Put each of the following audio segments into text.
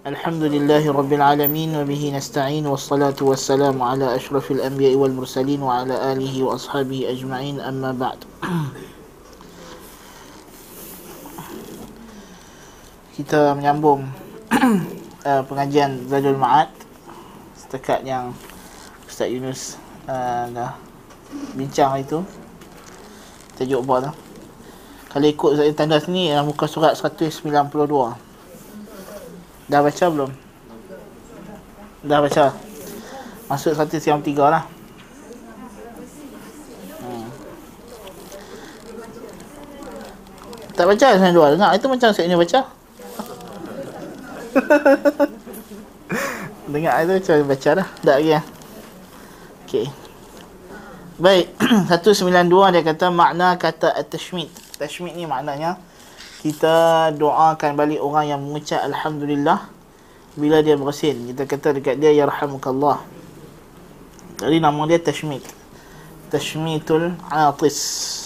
الحمد لله رب العالمين وبه نستعين والصلاة والسلام على أشرف الأنبياء والمرسلين وعلى آله وأصحابه أجمعين أما بعد kita menyambung uh, pengajian Zadul Ma'ad setakat yang Ustaz Yunus uh, dah bincang itu tajuk apa tu kalau ikut saya tanda sini dalam muka surat 192 dah baca belum? Dah baca. Masuk 193 lah. Hmm. tak baca saya dua. Dengar itu macam saya ni baca. Dengar itu macam baca dah. Tak lagi ya Okay Baik 192 dia kata makna kata at-tashmid. Tashmid ni maknanya Kita doakan balik orang yang mengucap Alhamdulillah Bila dia bersin Kita kata dekat dia Yarhamukallah Jadi nama dia tashmid Tashmidul atis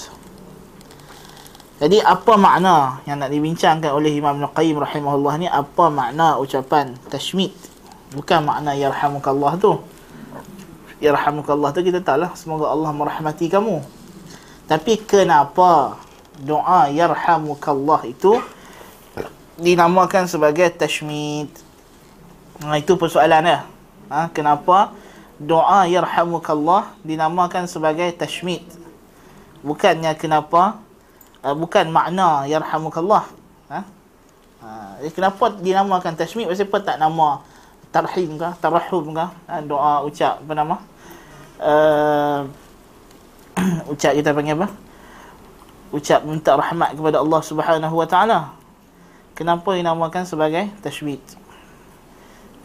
jadi apa makna yang nak dibincangkan oleh Imam Ibn Qayyim rahimahullah ni apa makna ucapan tashmid? Bukan makna yarhamukallah tu. Yarhamukallah tu kita tahu lah semoga Allah merahmati kamu. Tapi kenapa doa yarhamukallah itu dinamakan sebagai tashmid? Nah itu persoalan dia. Ha, kenapa? Doa yarhamukallah dinamakan sebagai tashmid? Bukannya kenapa? Uh, bukan makna yarhamukallah. Ha? Uh, kenapa dinamakan tashmid? Pasal apa tak nama? Tarhim ke tarahum ke ha? doa ucap apa nama? Uh, ucap kita panggil apa ucap minta rahmat kepada Allah Subhanahu wa taala. Kenapa dinamakan sebagai tashmid?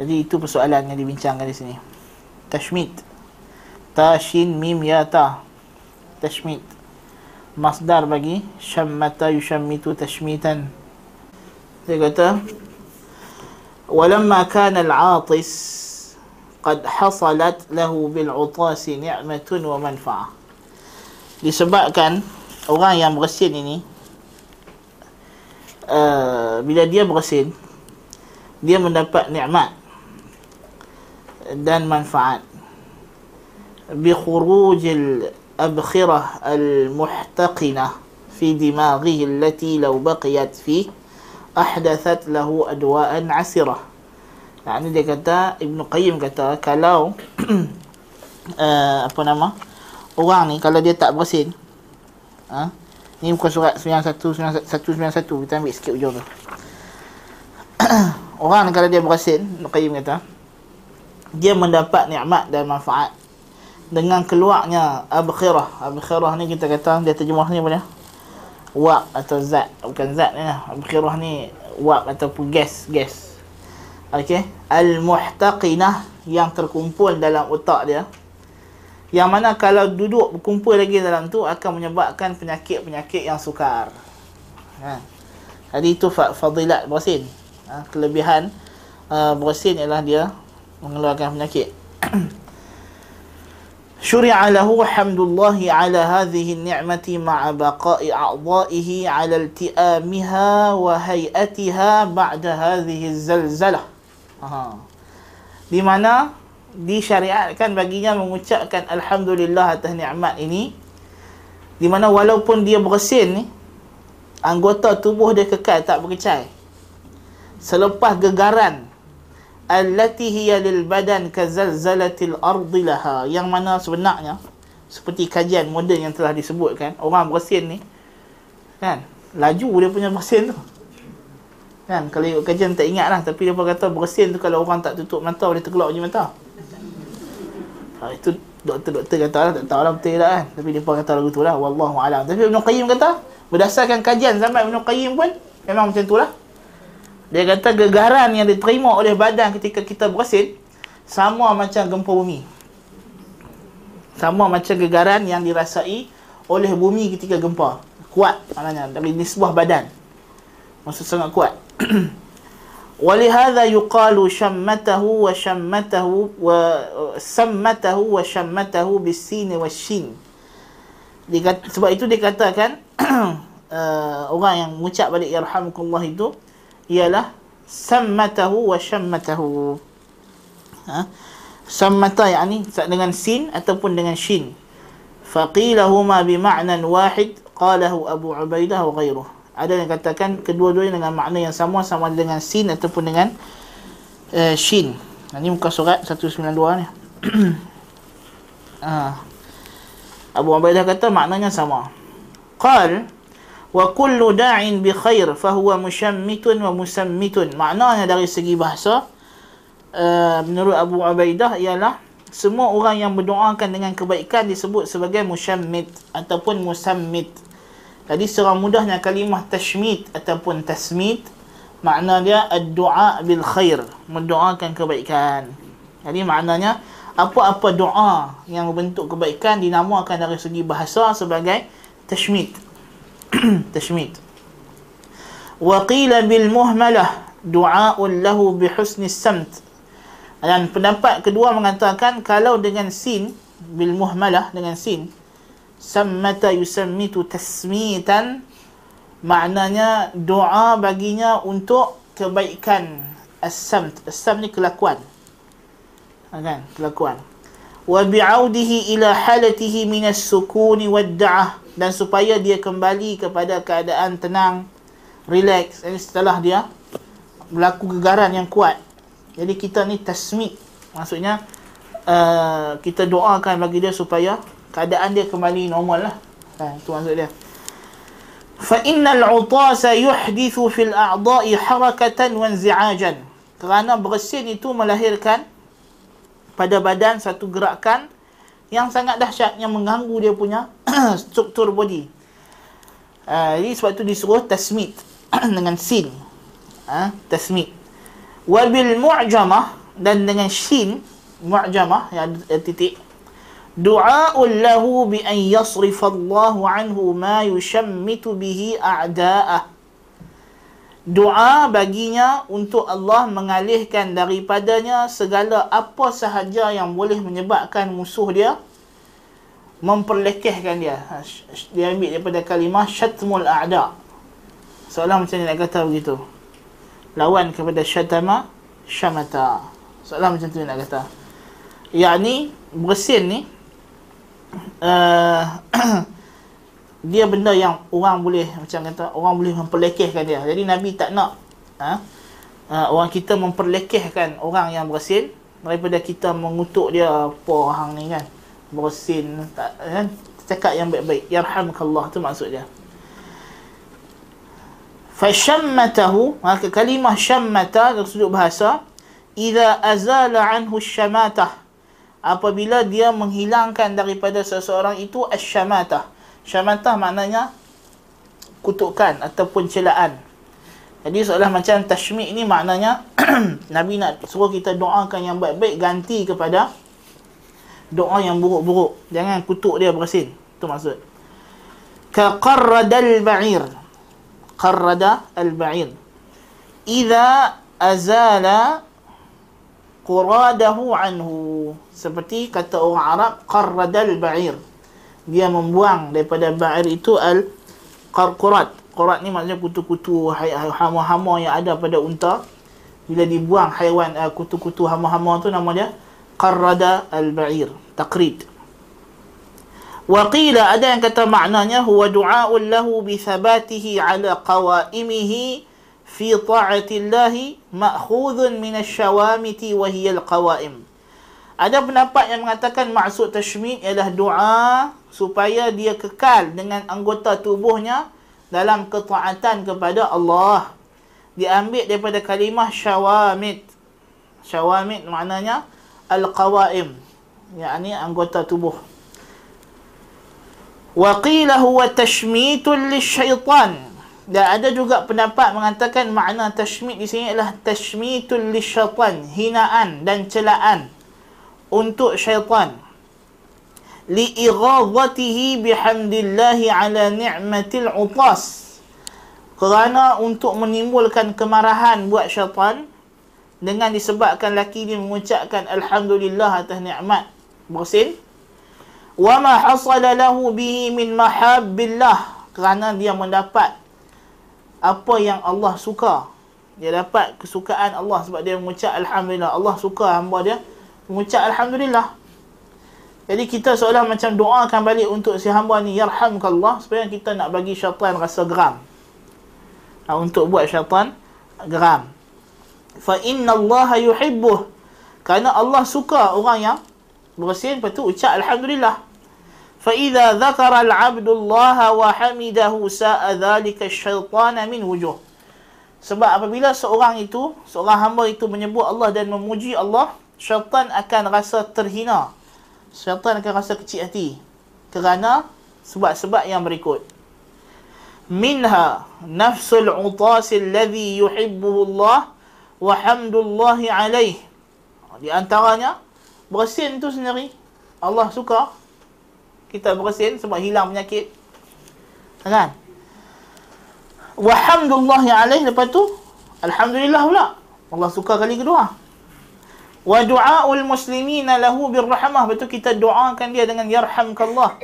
Jadi itu persoalan yang dibincangkan di sini. Tashmid. Tashin mim ya ta. Tashmid. Masdar bagi syammata yushammitu tashmitan. Dia kata al-atis qad hasalat lahu bil utasi ni'matun wa manfa'ah disebabkan orang yang bersin ini uh, bila dia bersin dia mendapat nikmat dan manfaat. Bi khurujil abkhirah al muhtaqina fi dimaghihi allati law baqiyat fi ahdathat lahu adwa'an asira yani dia kata ibnu qayyim kata kalau uh, apa nama orang ni kalau dia tak bersin ha? ni bukan surat 91 191 kita ambil sikit ujung tu. Orang kalau dia bersin Ibn Qayyim kata dia mendapat nikmat dan manfaat dengan keluarnya abkhirah abkhirah ni kita kata dia terjemah ni apa dia? Wak atau zat. Bukan zat ni lah. Abkhirah ni wak ataupun gas gas. Okey? Al muhtaqinah yang terkumpul dalam otak dia yang mana kalau duduk berkumpul lagi dalam tu akan menyebabkan penyakit-penyakit yang sukar ha. jadi itu fadilat bersin ha. kelebihan uh, bersin ialah dia mengeluarkan penyakit شرع له حمد الله على هذه النعمة مع بقاء أعضائه على التئامها وهيئتها بعد هذه الزلزلة di mana disyariatkan baginya mengucapkan Alhamdulillah atas nikmat ini. Di mana walaupun dia bersin ni anggota tubuh dia kekal tak berkecai. Selepas gegaran allati hiya lil badan kazalzalatil ardi laha yang mana sebenarnya seperti kajian moden yang telah disebutkan orang bersin ni kan laju dia punya bersin tu. Kan kalau ikut kajian tak ingat lah tapi dia pun kata bersin tu kalau orang tak tutup mata boleh terkelak je mata ha, itu doktor-doktor kata lah tak tahu lah betul tak kan tapi dia pun kata lagu tu lah wallahualam tapi Ibn Qayyim kata berdasarkan kajian zaman Ibn Qayyim pun memang macam tu lah dia kata gegaran yang diterima oleh badan ketika kita bersin sama macam gempa bumi. Sama macam gegaran yang dirasai oleh bumi ketika gempa. Kuat maknanya dari nisbah badan. Maksud sangat kuat. ولهذا يقال شمته وشمته وسمته وشمته بالسين والشين sebab itu dikatakan uh, orang yang mengucap balik yarhamukallah itu ialah sammatahu wa shammatahu ha? sammata yakni dengan sin ataupun dengan shin faqilahuma bima'nan wahid qalahu Abu Ubaidah wa ghairuh ada yang katakan kedua-duanya dengan makna yang sama sama dengan sin ataupun dengan uh, shin. Ini muka surat 192 ni. Ha. Abu Ubaidah kata maknanya sama. Qal wa kullu da'in bi khair fa huwa mushammitun wa musammitun. Maknanya dari segi bahasa uh, menurut Abu Ubaidah ialah semua orang yang berdoakan dengan kebaikan disebut sebagai musyammit ataupun musammit jadi secara mudahnya kalimah tashmit ataupun tasmit makna dia ad-du'a bil khair mendoakan kebaikan. Jadi maknanya apa-apa doa yang berbentuk kebaikan dinamakan dari segi bahasa sebagai tashmit. Tashmid wa qila bil muhmalah du'a'un lahu bi husni samt. Dan pendapat kedua mengatakan kalau dengan sin bil muhmalah dengan sin sammata yusammitu tasmitan. Maknanya doa baginya untuk kebaikan. As-samt. As-samt ni kelakuan. Kan? Kelakuan. Wa bi'audihi ila halatihi min as-sukuni wad-da'ah. Dan supaya dia kembali kepada keadaan tenang, relax. Jadi setelah dia berlaku gegaran yang kuat. Jadi kita ni tasmid. Maksudnya uh, kita doakan bagi dia supaya keadaan dia kembali normal lah. Ha, itu maksud dia. Fa innal utasa yuhdithu fil a'dha'i harakatan wa inzi'ajan. Kerana bersin itu melahirkan pada badan satu gerakan yang sangat dahsyat yang mengganggu dia punya struktur body. Uh, jadi sebab itu disuruh tasmid dengan sin. Uh, tasmid. Wabil mu'jamah dan dengan shin mu'jamah yang ada titik du'a'un lahu bi an yasrifa Allah anhu ma yushammitu bihi a'da'ah doa baginya untuk Allah mengalihkan daripadanya segala apa sahaja yang boleh menyebabkan musuh dia memperlekehkan dia. Ha, dia ambil daripada kalimah syatmul a'da. Soalan macam ni nak kata begitu. Lawan kepada syatama syamata. Soalan macam tu nak kata. Yang bersin ni uh, dia benda yang orang boleh macam kata orang boleh memperlekehkan dia. Jadi Nabi tak nak ha, uh, orang kita memperlekehkan orang yang bersin daripada kita mengutuk dia apa hang ni kan. Bersin tak kan cakap yang baik-baik. Yarhamkallah tu maksud dia. Fashammatahu maka kalimah syammata dari sudut bahasa idza azala anhu syamatah apabila dia menghilangkan daripada seseorang itu asyamatah Syamatah maknanya kutukan ataupun celaan. Jadi seolah macam tashmi' ni maknanya Nabi nak suruh kita doakan yang baik-baik ganti kepada doa yang buruk-buruk. Jangan kutuk dia bersin. Itu maksud. Ka qarradal ba'ir. Qarrada al-ba'ir. Iza azala quradahu anhu. Seperti kata orang Arab qarradal ba'ir. Dia membuang daripada ba'ir itu al qarqurat qurat ni maksudnya kutu-kutu hama-hama yang ada pada unta. Bila dibuang haiwan uh, kutu-kutu hama-hama tu nama dia qarrada al ba'ir taqrid. Wa qila ada yang kata maknanya huwa du'aun lahu bi thabatihi ala qawaimihi fi ta'ati Allah ma'khudhun min asy-syawamiti wa hiya al-qawaim ada pendapat yang mengatakan maksud tashmid ialah doa supaya dia kekal dengan anggota tubuhnya dalam ketaatan kepada Allah. Diambil daripada kalimah syawamid. Syawamid maknanya al-qawaim. yakni anggota tubuh. Wa qila huwa tashmitun lisyaitan. Dan ada juga pendapat mengatakan makna tashmid di sini adalah tashmitun lisyaitan, hinaan dan celaan untuk syaitan. Li'ighadhatihi bihamdillahi ala ni'matil utas. Kerana untuk menimbulkan kemarahan buat syaitan dengan disebabkan laki ini mengucapkan alhamdulillah atas nikmat bersin. Wa ma hasala lahu bihi min mahabbillah. Kerana dia mendapat apa yang Allah suka. Dia dapat kesukaan Allah sebab dia mengucap alhamdulillah. Allah suka hamba dia mengucap alhamdulillah. Jadi kita seolah macam doakan balik untuk si hamba ni yarhamkallah supaya kita nak bagi syaitan rasa geram. Ha, untuk buat syaitan geram. Fa inna Allah yuhibbuh. Kerana Allah suka orang yang bersin lepas tu ucap alhamdulillah dzakara al-'abdu Allah wa hamidahu sa'a dhalika asy-syaitan min wujuh sebab apabila seorang itu, seorang hamba itu menyebut Allah dan memuji Allah, syaitan akan rasa terhina. Syaitan akan rasa kecil hati. Kerana sebab-sebab yang berikut. Minha nafsul utasil ladhi yuhibbuhu Allah wa hamdullahi alaih. Di antaranya, bersin tu sendiri. Allah suka kita bersin sebab hilang penyakit. Kan? Walhamdulillah yang alaih. Lepas tu Alhamdulillah pula. Allah suka kali kedua. Wa du'aul muslimina lahu birrahmah. Tu kita doakan dia dengan yarhamkallah.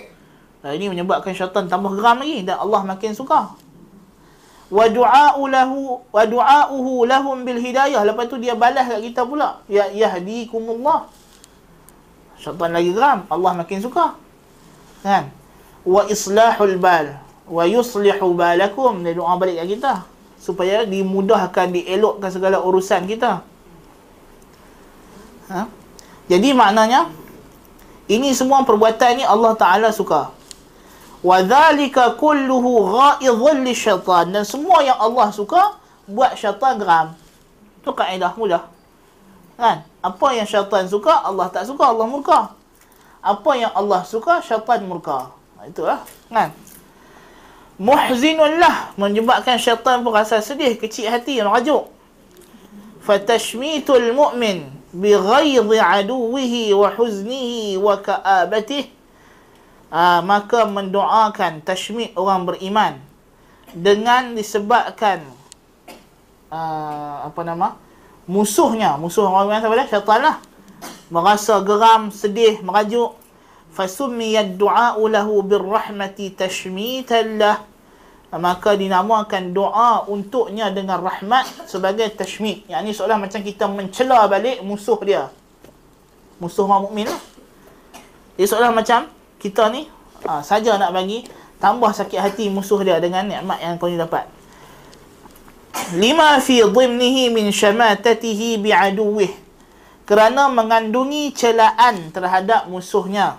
Nah, Ini menyebabkan syaitan tambah geram lagi Dan Allah makin suka. Wa du'a'u lahu Wa du'a'uhu lahum bil hidayah. Lepas tu dia balas kat kita pula. Ya yahdikumullah. Syaitan lagi geram. Allah makin suka Kan? Wa islahul bal. Wa yuslihu balakum. Dia doa balik kat kita. Supaya dimudahkan dielokkan segala urusan kita. Ha? jadi maknanya ini semua perbuatan ni Allah Taala suka. Wa dhalika kulluhu ghaidhun lisyaitan. Dan semua yang Allah suka buat syaitan geram. Tu kaedah mudah. Kan? Apa yang syaitan suka Allah tak suka Allah murka apa yang Allah suka syaitan murka. Itulah kan? Muhzinun lah menyebabkan syaitan pun rasa sedih kecil hati merajuk. Fatashmitul mu'min bighaidhi aduwihi wa huznihi wa ka'abatih uh, maka mendoakan tashmit orang beriman dengan disebabkan uh, apa nama musuhnya. Musuh orang beriman siapa dia? Syaitan lah merasa geram sedih merajuk. Fasummiya ad-du'a lahu birrahmati tashmitan lah. Maka dinamakan doa untuknya dengan rahmat sebagai tashmit. Yang ini seolah macam kita mencela balik musuh dia. Musuh orang mukmin lah. Dia seolah macam kita ni ha, saja nak bagi tambah sakit hati musuh dia dengan nikmat yang kau ni dapat. Lima fi dhimnihi min shamatatihi bi'aduwih kerana mengandungi celaan terhadap musuhnya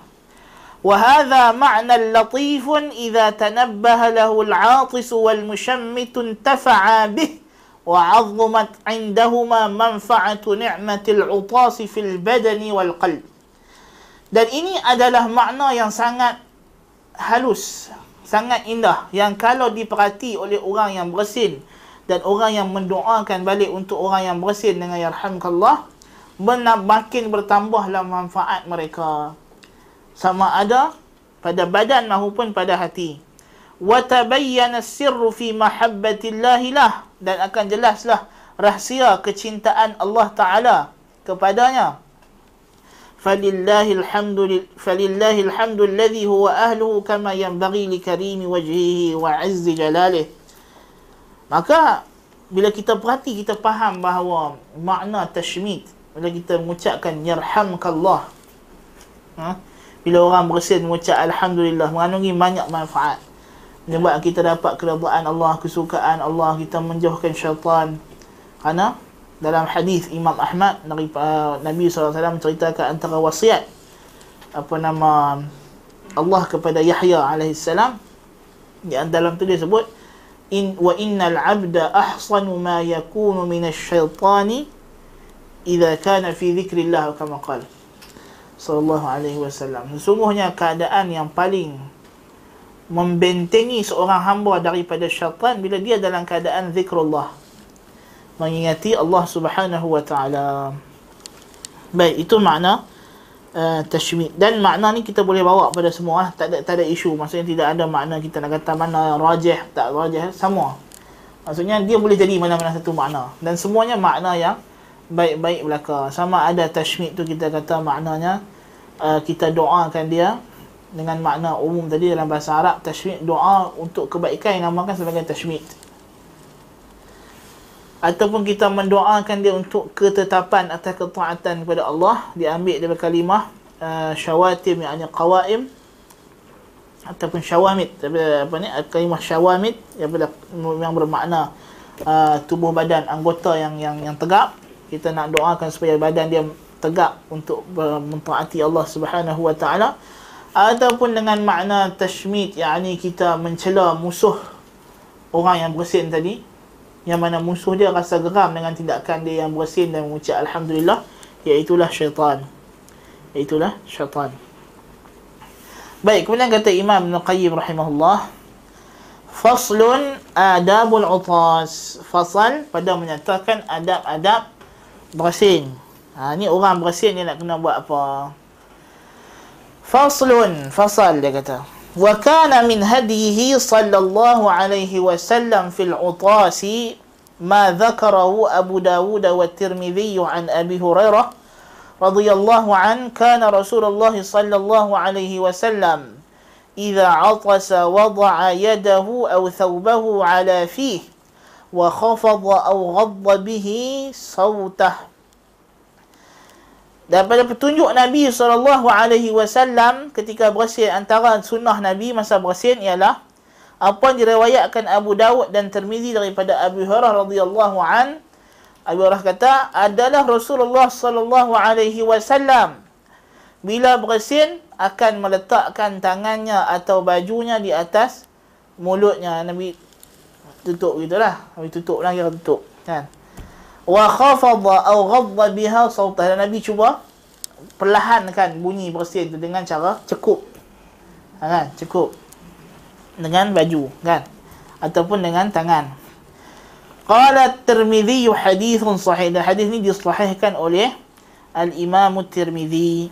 وهذا معنى لطيف إذا تنبه له العاطس والمشمت انتفع به وعظمت عندهما منفعة نعمة العطاس في البدن والقلب dan ini adalah makna yang sangat halus sangat indah yang kalau diperhati oleh orang yang bersin dan orang yang mendoakan balik untuk orang yang bersin dengan yarhamkallah makin bertambahlah manfaat mereka. Sama ada pada badan maupun pada hati. Wa tabayyana sirru fi mahabbatillah lah. Dan akan jelaslah rahsia kecintaan Allah taala kepadanya. Falillahi alhamdu falillahi alhamdu alladhi huwa ahluhu kama yanbaghi li karimi wajhihi wa izzi jalalih maka bila kita perhati kita faham bahawa makna tashmid bila kita mengucapkan yarhamkallah ha? bila orang bersin mengucap Alhamdulillah mengandungi banyak manfaat. Menyebabkan kita dapat keredaan Allah kesukaan Allah kita menjauhkan syaitan. Kerana dalam hadis Imam Ahmad dari uh, Nabi SAW menceritakan antara wasiat apa nama Allah kepada Yahya AS di dalam tu dia sebut in wa innal abda ahsanu ma yakunu min asy-syaitani idza kana fi dhikrillah kama qala sallallahu alaihi wasallam. Sesungguhnya keadaan yang paling membentengi seorang hamba daripada syaitan bila dia dalam keadaan zikrullah. Mengingati Allah Subhanahu wa taala. Baik, itu makna uh, tashmid dan makna ni kita boleh bawa pada semua lah. tak ada tak ada isu maksudnya tidak ada makna kita nak kata mana rajih tak rajih semua maksudnya dia boleh jadi mana-mana satu makna dan semuanya makna yang baik-baik belaka. Sama ada tashmid tu kita kata maknanya uh, kita doakan dia dengan makna umum tadi dalam bahasa Arab tashmid doa untuk kebaikan yang namakan sebagai tashmid. ataupun kita mendoakan dia untuk ketetapan atas ketaatan kepada Allah diambil dari kalimah uh, syawatim yakni qawaim ataupun syawamid apa ni kalimah syawamid yang yang bermakna uh, tubuh badan anggota yang yang yang tegak kita nak doakan supaya badan dia tegak untuk mentaati Allah Subhanahu wa taala. Ataupun dengan makna tashmit yakni kita mencela musuh orang yang bersin tadi yang mana musuh dia rasa geram dengan tindakan dia yang bersin dan mengucap alhamdulillah iaitulah syaitan. Iaitulah syaitan. Baik kemudian kata Imam Ibn Qayyim rahimahullah faslun adabul utas. Fasal pada menyatakan adab-adab bersin. Ha, ni orang bersin dia nak kena buat apa? Faslun fasal dia kata. وكان من هديه صلى الله عليه وسلم في العطاس ما ذكره أبو داود والترمذي عن أبي هريرة رضي الله عنه كان رسول الله صلى الله عليه وسلم إذا عطس وضع يده أو ثوبه على فيه وخفض أو غض به صوته Daripada petunjuk Nabi Sallallahu Alaihi Wasallam ketika bersin antara sunnah Nabi masa bersin ialah apa yang diriwayatkan Abu Dawud dan Termizi daripada Abu Hurairah radhiyallahu an. Abu Hurairah kata adalah Rasulullah sallallahu alaihi wasallam. Bila bersin akan meletakkan tangannya atau bajunya di atas mulutnya. Nabi tutup gitulah Nabi tutup lagi tutup kan. Wa khafadha aw ghadda biha sautah dan Nabi cuba perlahankan bunyi bersin tu dengan cara cekup. Ha, kan cekup. Dengan baju kan. Ataupun dengan tangan. Qala at-tirmidhi hadithun sahih. Dan hadis ni disahihkan oleh al-imam at-tirmidhi.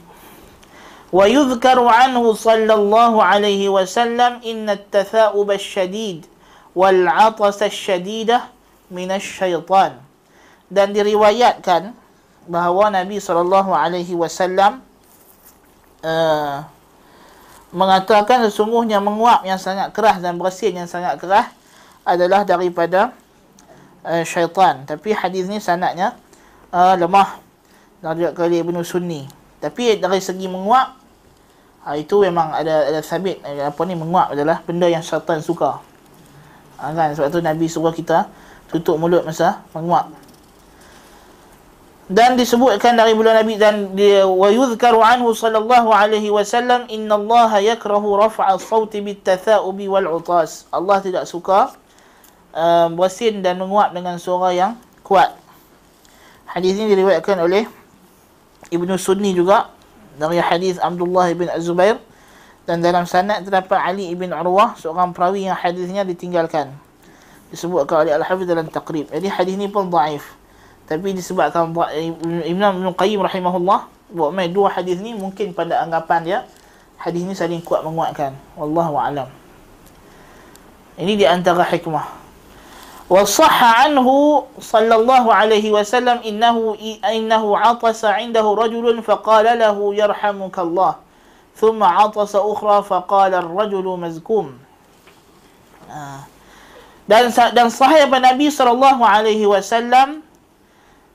Wa yudhkaru anhu sallallahu alaihi wasallam inna at-tatha'ub 'atas asy-syadidah min asy-syaitan dan diriwayatkan bahawa Nabi sallallahu alaihi wasallam uh, mengatakan sesungguhnya menguap yang sangat keras dan bersin yang sangat keras adalah daripada uh, syaitan. Tapi hadis ni sanadnya uh, lemah. Dari kali Ibnu Sunni. Tapi dari segi menguap uh, itu memang ada ada sabit. Apa ni menguap adalah benda yang syaitan suka uh, kan sebab tu Nabi suruh kita tutup mulut masa menguap dan disebutkan dari bulan Nabi dan dia wa yuzkaru anhu sallallahu alaihi wasallam inna Allah yakrahu raf'a as-sauti bit-tatha'ubi wal-'utas. Allah tidak suka uh, bersin dan menguap dengan suara yang kuat. Hadis ini diriwayatkan oleh Ibnu Sunni juga dari hadis Abdullah bin Az-Zubair dan dalam sanad terdapat Ali bin Urwah seorang perawi yang hadisnya ditinggalkan. Disebutkan oleh Al-Hafiz dalam Taqrib. Jadi hadis ini pun dhaif tapi disebabkan Ibn Ibn Qayyim rahimahullah buat main dua hadis ni mungkin pada anggapan dia hadis ni saling kuat menguatkan. Wallahu alam. Ini di antara hikmah. Wa sahha anhu sallallahu alaihi wasallam innahu innahu atasa indahu rajulun faqala lahu yarhamukallah thumma atasa ukhra faqala ar-rajulu mazkum dan dan sahih Nabi sallallahu alaihi wasallam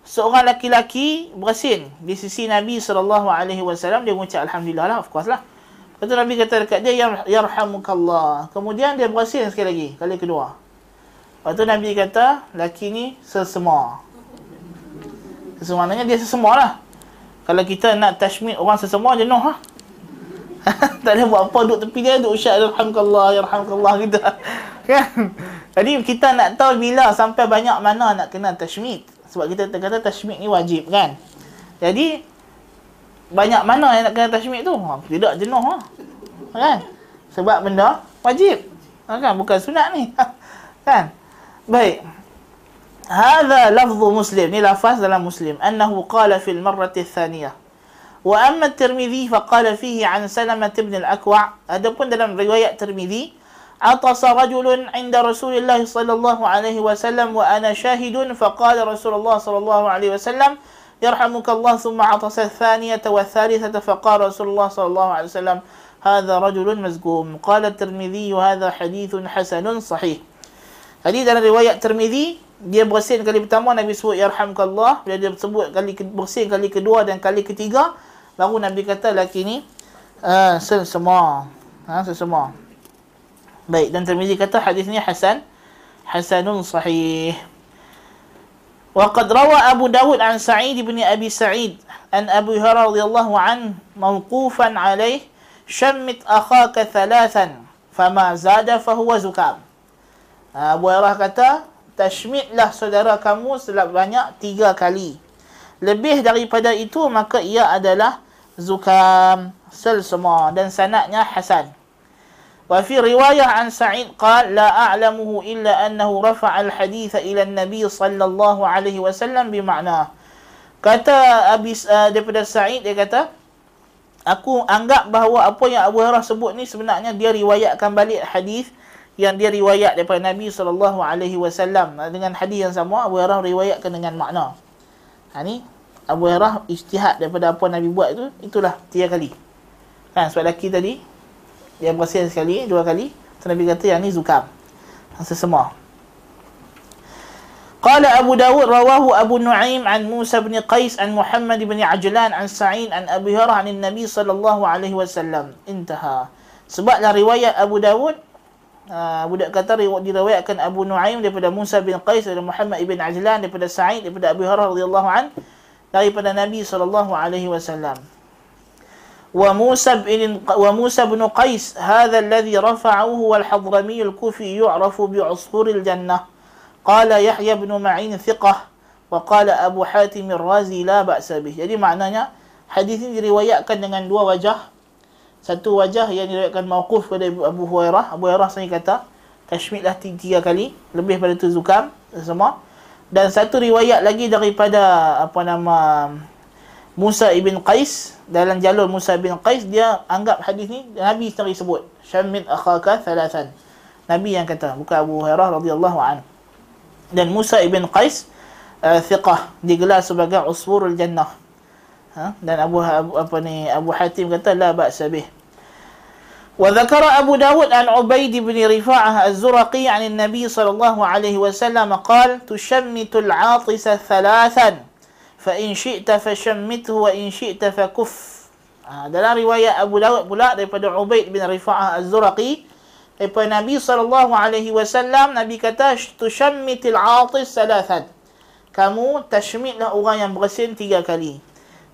seorang laki-laki bersin di sisi Nabi sallallahu alaihi wasallam dia mengucap alhamdulillah lah of course lah. Lepas Nabi kata dekat dia yarhamukallah. Kemudian dia bersin sekali lagi kali kedua. Lepas tu Nabi kata laki ni. Sesema maknanya dia sesema lah. Kalau kita nak tashmid orang sesema jenuh lah. tak ada buat apa duduk tepi dia duduk ucap yarhamukallah yarhamukallah gitu. kan? Jadi kita nak tahu bila sampai banyak mana nak kena tashmid. Sebab kita kata tashmik ni wajib kan. Jadi banyak mana yang nak kena tashmik tu? Ha, tidak jenuh ha. Kan? Sebab benda wajib. Ha, kan? Bukan sunat ni. kan? Baik. Muslim. Ni lafaz dalam muslim. Annahu qala fil marrati thaniyah. Wa amma tirmidhi faqala fihi an salamat ibn al-akwa' Adapun dalam riwayat tirmidhi عطس رجل عند رسول الله صلى الله عليه وسلم وأنا شاهد فقال رسول الله صلى الله عليه وسلم يرحمك الله ثم عطس الثانية والثالثة فقال رسول الله صلى الله عليه وسلم هذا رجل مزقوم قال الترمذي هذا حديث حسن صحيح. حديث عن رواية الترمذي dia bersin kali pertama Nabi sebut yarhamkallah bila dia sebut kali bersin kali kedua dan kali ketiga baru Nabi kata laki ni uh, semua ha semua baik dan Tirmizi kata hadis ni hasan hasanun sahih وقد روى أبو داود عن سعيد بن أبي سعيد أن أبو هريرة رضي الله عنه موقوفا عليه شمت أخاك ثلاثا فما زاد فهو زكام Abu Hurairah kata tashmitlah saudara kamu sebanyak tiga kali. Lebih daripada itu maka ia adalah zukam sel semua dan sanadnya hasan. Wa fi riwayah an Sa'id qal la a'lamuhu illa annahu rafa'a al-hadith ila an-nabi sallallahu alaihi wasallam bima'na. Kata Abis uh, daripada Sa'id dia kata aku anggap bahawa apa yang Abu Hurairah sebut ni sebenarnya dia riwayatkan balik hadis yang dia riwayat daripada Nabi sallallahu alaihi wasallam dengan hadis yang sama Abu Hurairah riwayatkan dengan makna. Ha ni Abu Hurairah ijtihad daripada apa Nabi buat tu itulah tiga kali. Kan ha, sebab lelaki tadi dia bersih sekali, dua kali. So, Nabi kata yang ni zukam. Rasa semua. Qala Abu Dawud rawahu Abu Nu'aim an Musa bin Qais an Muhammad bin Ajlan an Sa'in an Abu Hurairah an Nabi sallallahu alaihi wasallam. Intaha. Sebablah riwayat Abu Dawud ha, Abu budak kata diriwayatkan Abu Nu'aim daripada Musa bin Qais daripada Muhammad bin Ajlan daripada Sa'id daripada Abu Hurairah radhiyallahu anhu daripada Nabi sallallahu alaihi wasallam wa Musa bin wa Musa bin Qais hadha alladhi rafa'ahu wal Hadrami al-Kufi yu'rafu bi 'usfur al-jannah qala Yahya bin Ma'in thiqah wa qala Abu Hatim ar-Razi la ba'sa bih jadi maknanya hadis ini diriwayatkan dengan dua wajah satu wajah yang diriwayatkan mauquf pada Abu Hurairah. Abu Hurairah sendiri kata, tashmidlah tiga kali, lebih pada tu zukam semua. Dan satu riwayat lagi daripada apa nama Musa ibn Qais dalam jalur Musa ibn Qais dia anggap hadis ni Nabi sendiri sebut syamid akhaka thalathan. Nabi yang kata bukan Abu Hurairah radhiyallahu an. Dan Musa ibn Qais uh, thiqah digelar sebagai usfurul jannah. Ha? dan Abu, Abu apa ni Abu Hatim kata la ba'sa bih وذكر أبو داود عن عبيد بن رفاعة الزرقي عن النبي صلى الله عليه وسلم قال تشمت العاطس ثلاثا فإن شئت فشمته وإن شئت فكف dalam riwayat Abu Dawud pula daripada Ubaid bin Rifa'ah Az-Zuraqi daripada Nabi sallallahu alaihi wasallam Nabi kata tushammitil 'atis salasan kamu tashmitlah orang yang bersin tiga kali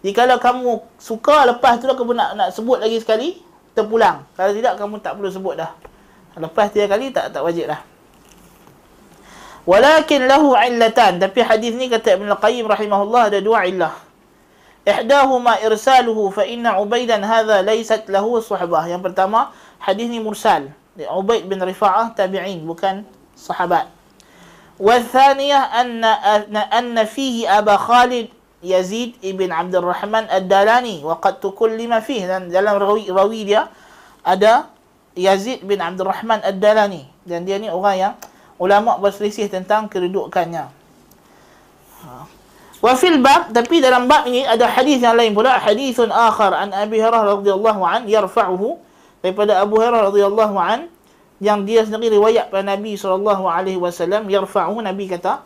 jadi kalau kamu suka lepas tu lah kamu nak nak sebut lagi sekali, terpulang. Kalau tidak kamu tak perlu sebut dah. Lepas tiga kali tak tak wajib dah. Walakin lahu illatan. Tapi hadis ni kata Ibn Al-Qayyim rahimahullah ada dua illah. Ihdahuma irsaluhu fa inna Ubaidan hadha laysat lahu suhbah. Yang pertama, hadis ni mursal. Ubaid bin Rifa'ah tabi'in bukan sahabat. والثانية أن أن فيه أبا خالد Yazid ibn Abdul Rahman Ad-Dalani wa qad tukallima fih dan dalam rawi, rawi dia ada Yazid bin Abdul Rahman Ad-Dalani dan dia ni orang yang ulama berselisih tentang kedudukannya. Ha. Wa fil bab tapi dalam bab ini ada hadis yang lain pula hadisun akhar an Abi Hurairah radhiyallahu an yarfa'uhu daripada Abu Hurairah radhiyallahu an yang dia sendiri riwayat pada Nabi sallallahu alaihi wasallam yarfa'uhu Nabi kata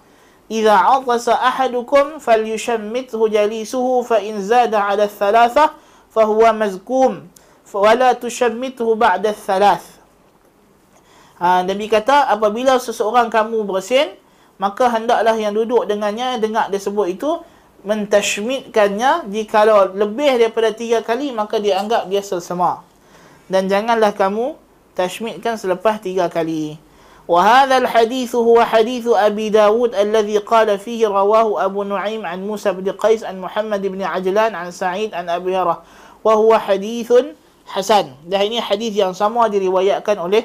إذا عطس أحدكم فليشمته جليسه فإن زاد على الثلاثة mazkum مزكوم ولا tushammithu ba'da thalath. ha, Nabi kata apabila seseorang kamu bersin maka hendaklah yang duduk dengannya dengar dia sebut itu mentashmitkannya. jika lebih daripada tiga kali maka dianggap dia selsema dan janganlah kamu tashmitkan selepas tiga kali. وهذا الحديث هو حديث أبي داود الذي قال فيه رواه أبو نعيم عن موسى بن قيس عن محمد بن عجلان عن سعيد عن أبي هريرة وهو حديث حسن dah ini hadis yang sama diriwayatkan oleh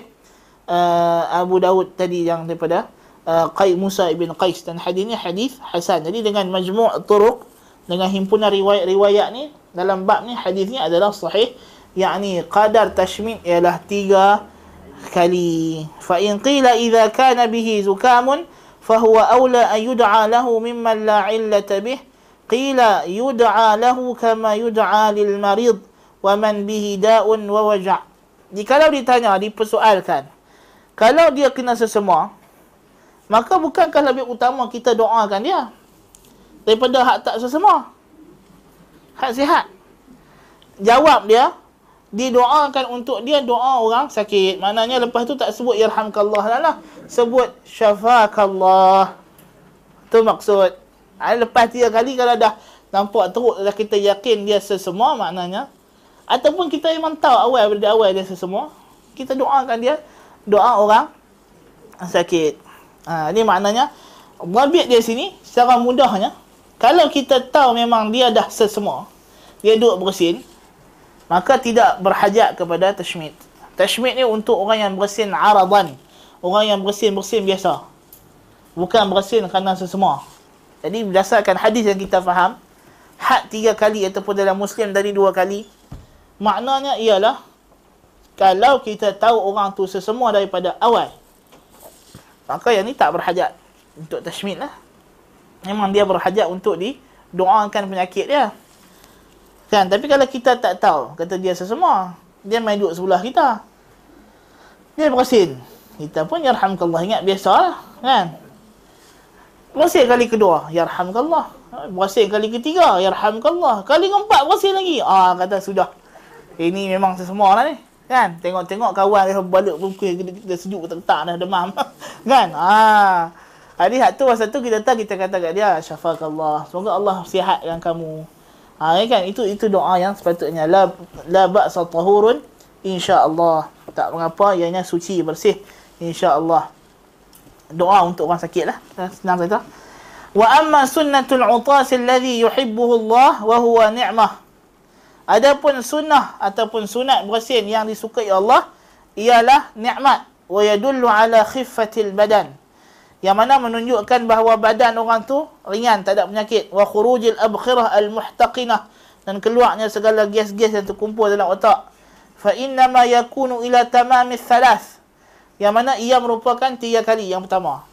uh, Abu Dawud tadi yang daripada uh, Qais Musa ibn Qais dan hadis ini hadis hasan jadi dengan majmu' turuq dengan himpunan riwayat-riwayat ni dalam bab ni hadis ni adalah sahih yakni qadar tashmid ialah tiga kali. Fa in qila idza kana bihi zukamun fahuwa aula an yud'a lahu mimman la illata bih. Qila yud'a lahu kama yud'a lil marid wa man bihi da'un wa waja'. Jikalau ditanya, dipersoalkan. Kalau dia kena sesemua, Maka bukankah lebih utama kita doakan dia daripada hak tak sesemua? Hak sihat. Jawab dia, didoakan untuk dia doa orang sakit. Maknanya lepas tu tak sebut yarhamkallah lah lah. Sebut syafakallah. Tu maksud. Ha, lepas tiga kali kalau dah nampak teruk dah kita yakin dia sesemua maknanya. Ataupun kita memang tahu awal dari awal dia sesemua. Kita doakan dia doa orang sakit. Ha, ini maknanya Wabit dia sini secara mudahnya kalau kita tahu memang dia dah sesemua dia duduk bersin maka tidak berhajat kepada tashmid. Tashmid ni untuk orang yang bersin aradan. Orang yang bersin-bersin biasa. Bukan bersin kerana sesemua. Jadi berdasarkan hadis yang kita faham, had tiga kali ataupun dalam Muslim dari dua kali, maknanya ialah kalau kita tahu orang tu sesemua daripada awal, maka yang ni tak berhajat untuk tashmid lah. Memang dia berhajat untuk didoakan penyakit dia. Kan? Tapi kalau kita tak tahu, kata dia sesemua, dia main duduk sebelah kita. Dia bersin. Kita pun yarhamkallah ingat biasalah, kan? Bersin kali kedua, yarhamkallah. Bersin kali ketiga, yarhamkallah. Kali keempat bersin lagi. Ah kata sudah. Ini memang sesemua lah ni. Kan? Tengok-tengok kawan dia balik pukul kita sejuk tak dah demam. kan? Ah. Hak tu masa tu kita tahu kita kata kat dia syafakallah. Semoga Allah sihatkan kamu. Ha, kan itu itu doa yang sepatutnya la la ba'sa tahurun insya-Allah. Tak mengapa ianya suci bersih insya-Allah. Doa untuk orang sakit lah. Senang saja. Wa amma sunnatul utas alladhi yuhibbuhu Allah wa huwa ni'mah. Adapun sunnah ataupun sunat bersin yang disukai Allah ialah nikmat wa yadullu ala khiffatil badan yang mana menunjukkan bahawa badan orang tu ringan tak ada penyakit. Wa khurujil abkhirah al muhtaqinah dan keluarnya segala gas-gas yang terkumpul dalam otak. Fa inna ma yakunu ila tamamis thalath yang mana ia merupakan tiga kali. Yang pertama.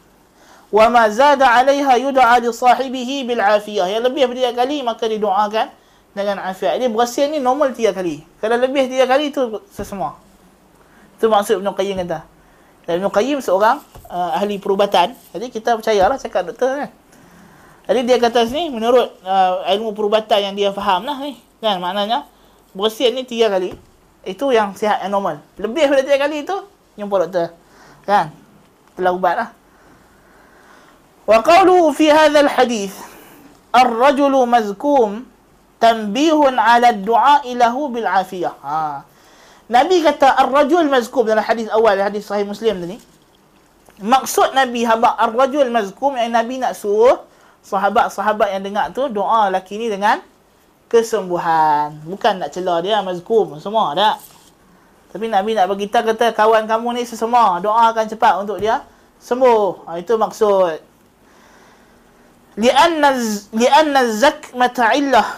Wa ma zada 'alaiha yud'a li sahibihi bil afiyah. Yang lebih daripada tiga kali maka didoakan dengan afiat. Jadi bersin ni normal tiga kali. Kalau lebih tiga kali itu sesemua itu maksud Ibn Qayyim kata dan Ibn Qayyim seorang uh, ahli perubatan. Jadi kita percayalah cakap doktor kan. Jadi dia kata sini menurut uh, ilmu perubatan yang dia faham lah ni. Kan maknanya bersin ni tiga kali. Itu yang sihat yang normal. Lebih daripada tiga kali itu jumpa doktor. Kan? Telah ubat lah. Wa qawlu fi hadha al-hadith ar-rajulu mazkum tanbihun ala ad-du'a ilahu bil afiyah. Ha. Nabi kata ar-rajul mazkum dalam hadis awal hadis sahih Muslim tadi. Maksud Nabi haba ar-rajul mazkum yang Nabi nak suruh sahabat-sahabat yang dengar tu doa laki ni dengan kesembuhan. Bukan nak celah dia mazkum semua tak. Tapi Nabi nak bagi tahu kata kawan kamu ni sesemua doakan cepat untuk dia sembuh. Ha, itu maksud. Lianna lianna zakmata illah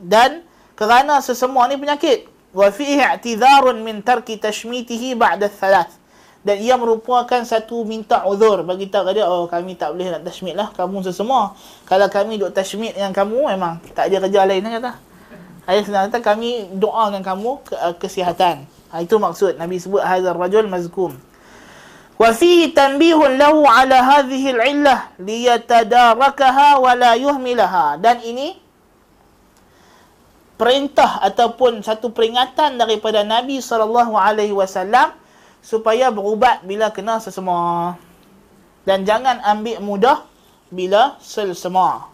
dan kerana sesemua ni penyakit wa fihi i'tidharun min tarki tashmitihi ba'da thalath dan ia merupakan satu minta uzur. Bagi tahu dia oh kami tak boleh nak tashmit lah. Kamu sesemua kalau kami duk tashmit dengan kamu memang tak ada kerja lain kata. Ayat senang kata kami doa dengan kamu ke, uh, kesihatan. Ha, itu maksud. Nabi sebut hadzal rajul mazkum. Wa fihi tanbihun lahu ala hadhihi al-illah liyatadarakaha wa la yuhmilaha. Dan ini perintah ataupun satu peringatan daripada Nabi sallallahu alaihi wasallam supaya berubat bila kena sesemua. Dan jangan ambil mudah bila selsema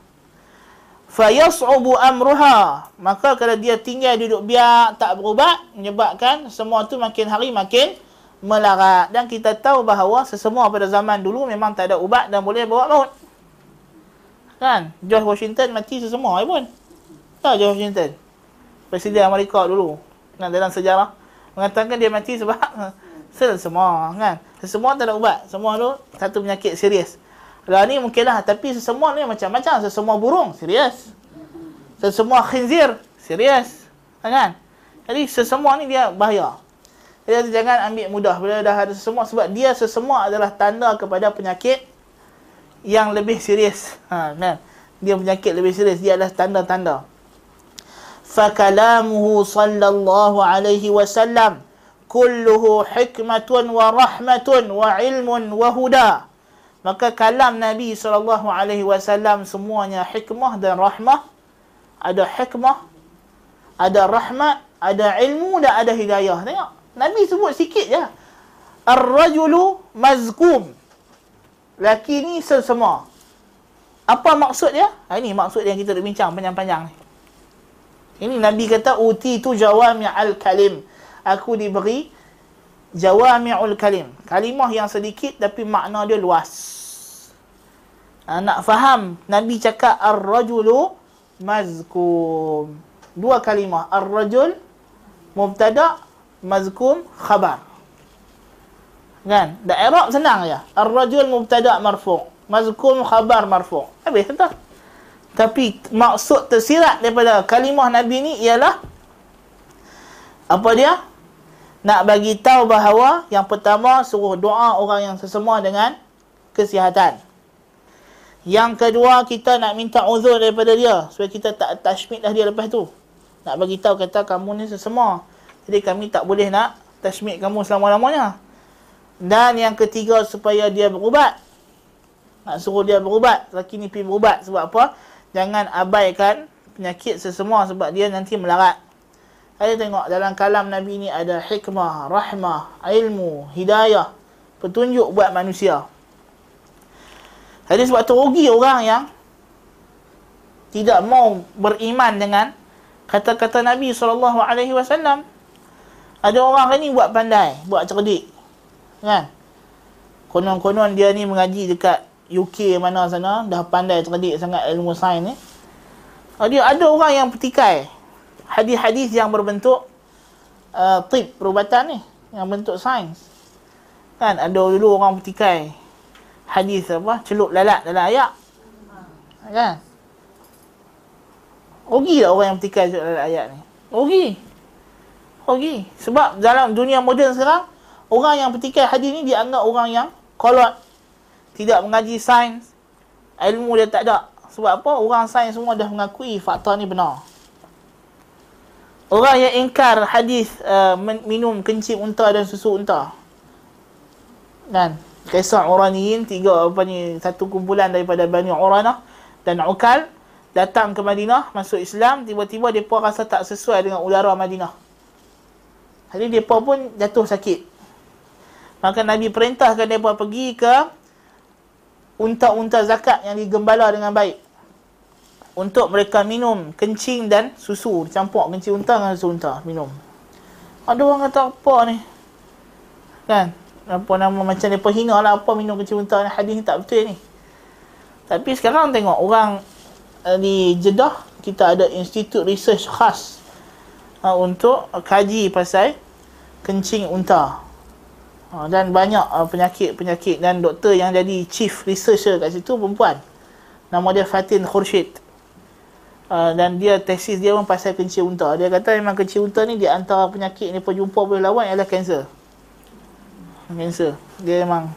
fa yas'ubu amruha. Maka kalau dia tinggal duduk biar tak berubat menyebabkan semua tu makin hari makin melarat. Dan kita tahu bahawa sesemua pada zaman dulu memang tak ada ubat dan boleh bawa maut. Kan? George Washington mati sesemua pun. Tak George Washington Presiden Amerika dulu. Kan, dalam sejarah. Mengatakan dia mati sebab sel semua kan. Semua tak ada ubat. Semua tu satu penyakit serius. Lah ni mungkinlah. Tapi sesemua ni macam-macam. Sesemua burung serius. Sesemua khinzir serius. Kan? Jadi sesemua ni dia bahaya. Jadi jangan ambil mudah. Bila dah ada sesemua sebab dia sesemua adalah tanda kepada penyakit yang lebih serius. Ha, kan? Dia penyakit lebih serius. Dia adalah tanda-tanda فكلامه صلى الله عليه وسلم كله حكمة ورحمة وعلم وهدى maka kalam Nabi SAW semuanya hikmah dan rahmah ada hikmah ada rahmat ada ilmu dan ada hidayah tengok Nabi sebut sikit je ar-rajulu mazkum laki ni semua apa maksud dia ha, ini maksud yang kita nak bincang panjang-panjang ni ini Nabi kata uti tu al kalim aku diberi jawami'ul kalim. Kalimah yang sedikit tapi makna dia luas. Ha, nak faham Nabi cakap ar-rajulu mazkum. Dua kalimah. Ar-rajul mubtada mazkum khabar. Kan? Da Arab senang ya. Ar-rajul mubtada marfu'. Mazkum khabar marfu'. Habis tak? Tapi maksud tersirat daripada kalimah Nabi ni ialah apa dia? nak bagi tahu bahawa yang pertama suruh doa orang yang sesemua dengan kesihatan. Yang kedua kita nak minta uzur daripada dia supaya kita tak tashmid dah dia lepas tu. Nak bagi tahu kata kamu ni sesemua. Jadi kami tak boleh nak tashmid kamu selama-lamanya. Dan yang ketiga supaya dia berubat. Nak suruh dia berubat. Laki ni pergi berubat sebab apa? Jangan abaikan penyakit sesemua sebab dia nanti melarat. Saya tengok dalam kalam Nabi ni ada hikmah, rahmah, ilmu, hidayah, petunjuk buat manusia. Jadi sebab tu rugi orang yang tidak mau beriman dengan kata-kata Nabi SAW. Ada orang ni buat pandai, buat cerdik. Kan? Konon-konon dia ni mengaji dekat UK mana sana, dah pandai cerdik sangat ilmu sains ni. Dia ada orang yang petikai hadis-hadis yang berbentuk uh, tip perubatan ni yang bentuk sains. Kan ada dulu orang petikai hadis apa celup lalat dalam ayat kan? Rugi tak orang yang petikai celup lalat ayat ni. Rugi. Rugi. Sebab dalam dunia moden sekarang orang yang petikai hadis ni dianggap orang yang kolot tidak mengaji sains ilmu dia tak ada sebab apa orang sains semua dah mengakui fakta ni benar Orang yang ingkar hadis uh, minum kencing unta dan susu unta. Kan? Kisah Uraniyin, tiga apa ni, satu kumpulan daripada Bani Uranah dan Ukal datang ke Madinah, masuk Islam, tiba-tiba mereka rasa tak sesuai dengan udara Madinah. Jadi mereka pun jatuh sakit. Maka Nabi perintahkan mereka pergi ke unta-unta zakat yang digembala dengan baik. Untuk mereka minum kencing dan susu. Campur kencing unta dengan susu unta. Minum. Ada orang kata apa ni? Kan? Apa nama macam dia hina lah apa minum kencing unta ni? Hadis ni tak betul ni. Tapi sekarang tengok orang uh, di Jeddah kita ada institut research khas uh, untuk kaji pasal kencing unta dan banyak uh, penyakit-penyakit dan doktor yang jadi chief researcher kat situ perempuan nama dia Fatin Khurshid Uh, dan dia tesis dia pun pasal kencing unta. Dia kata memang kencing unta ni di antara penyakit ni jumpa boleh lawan ialah kanser. Kanser. Dia memang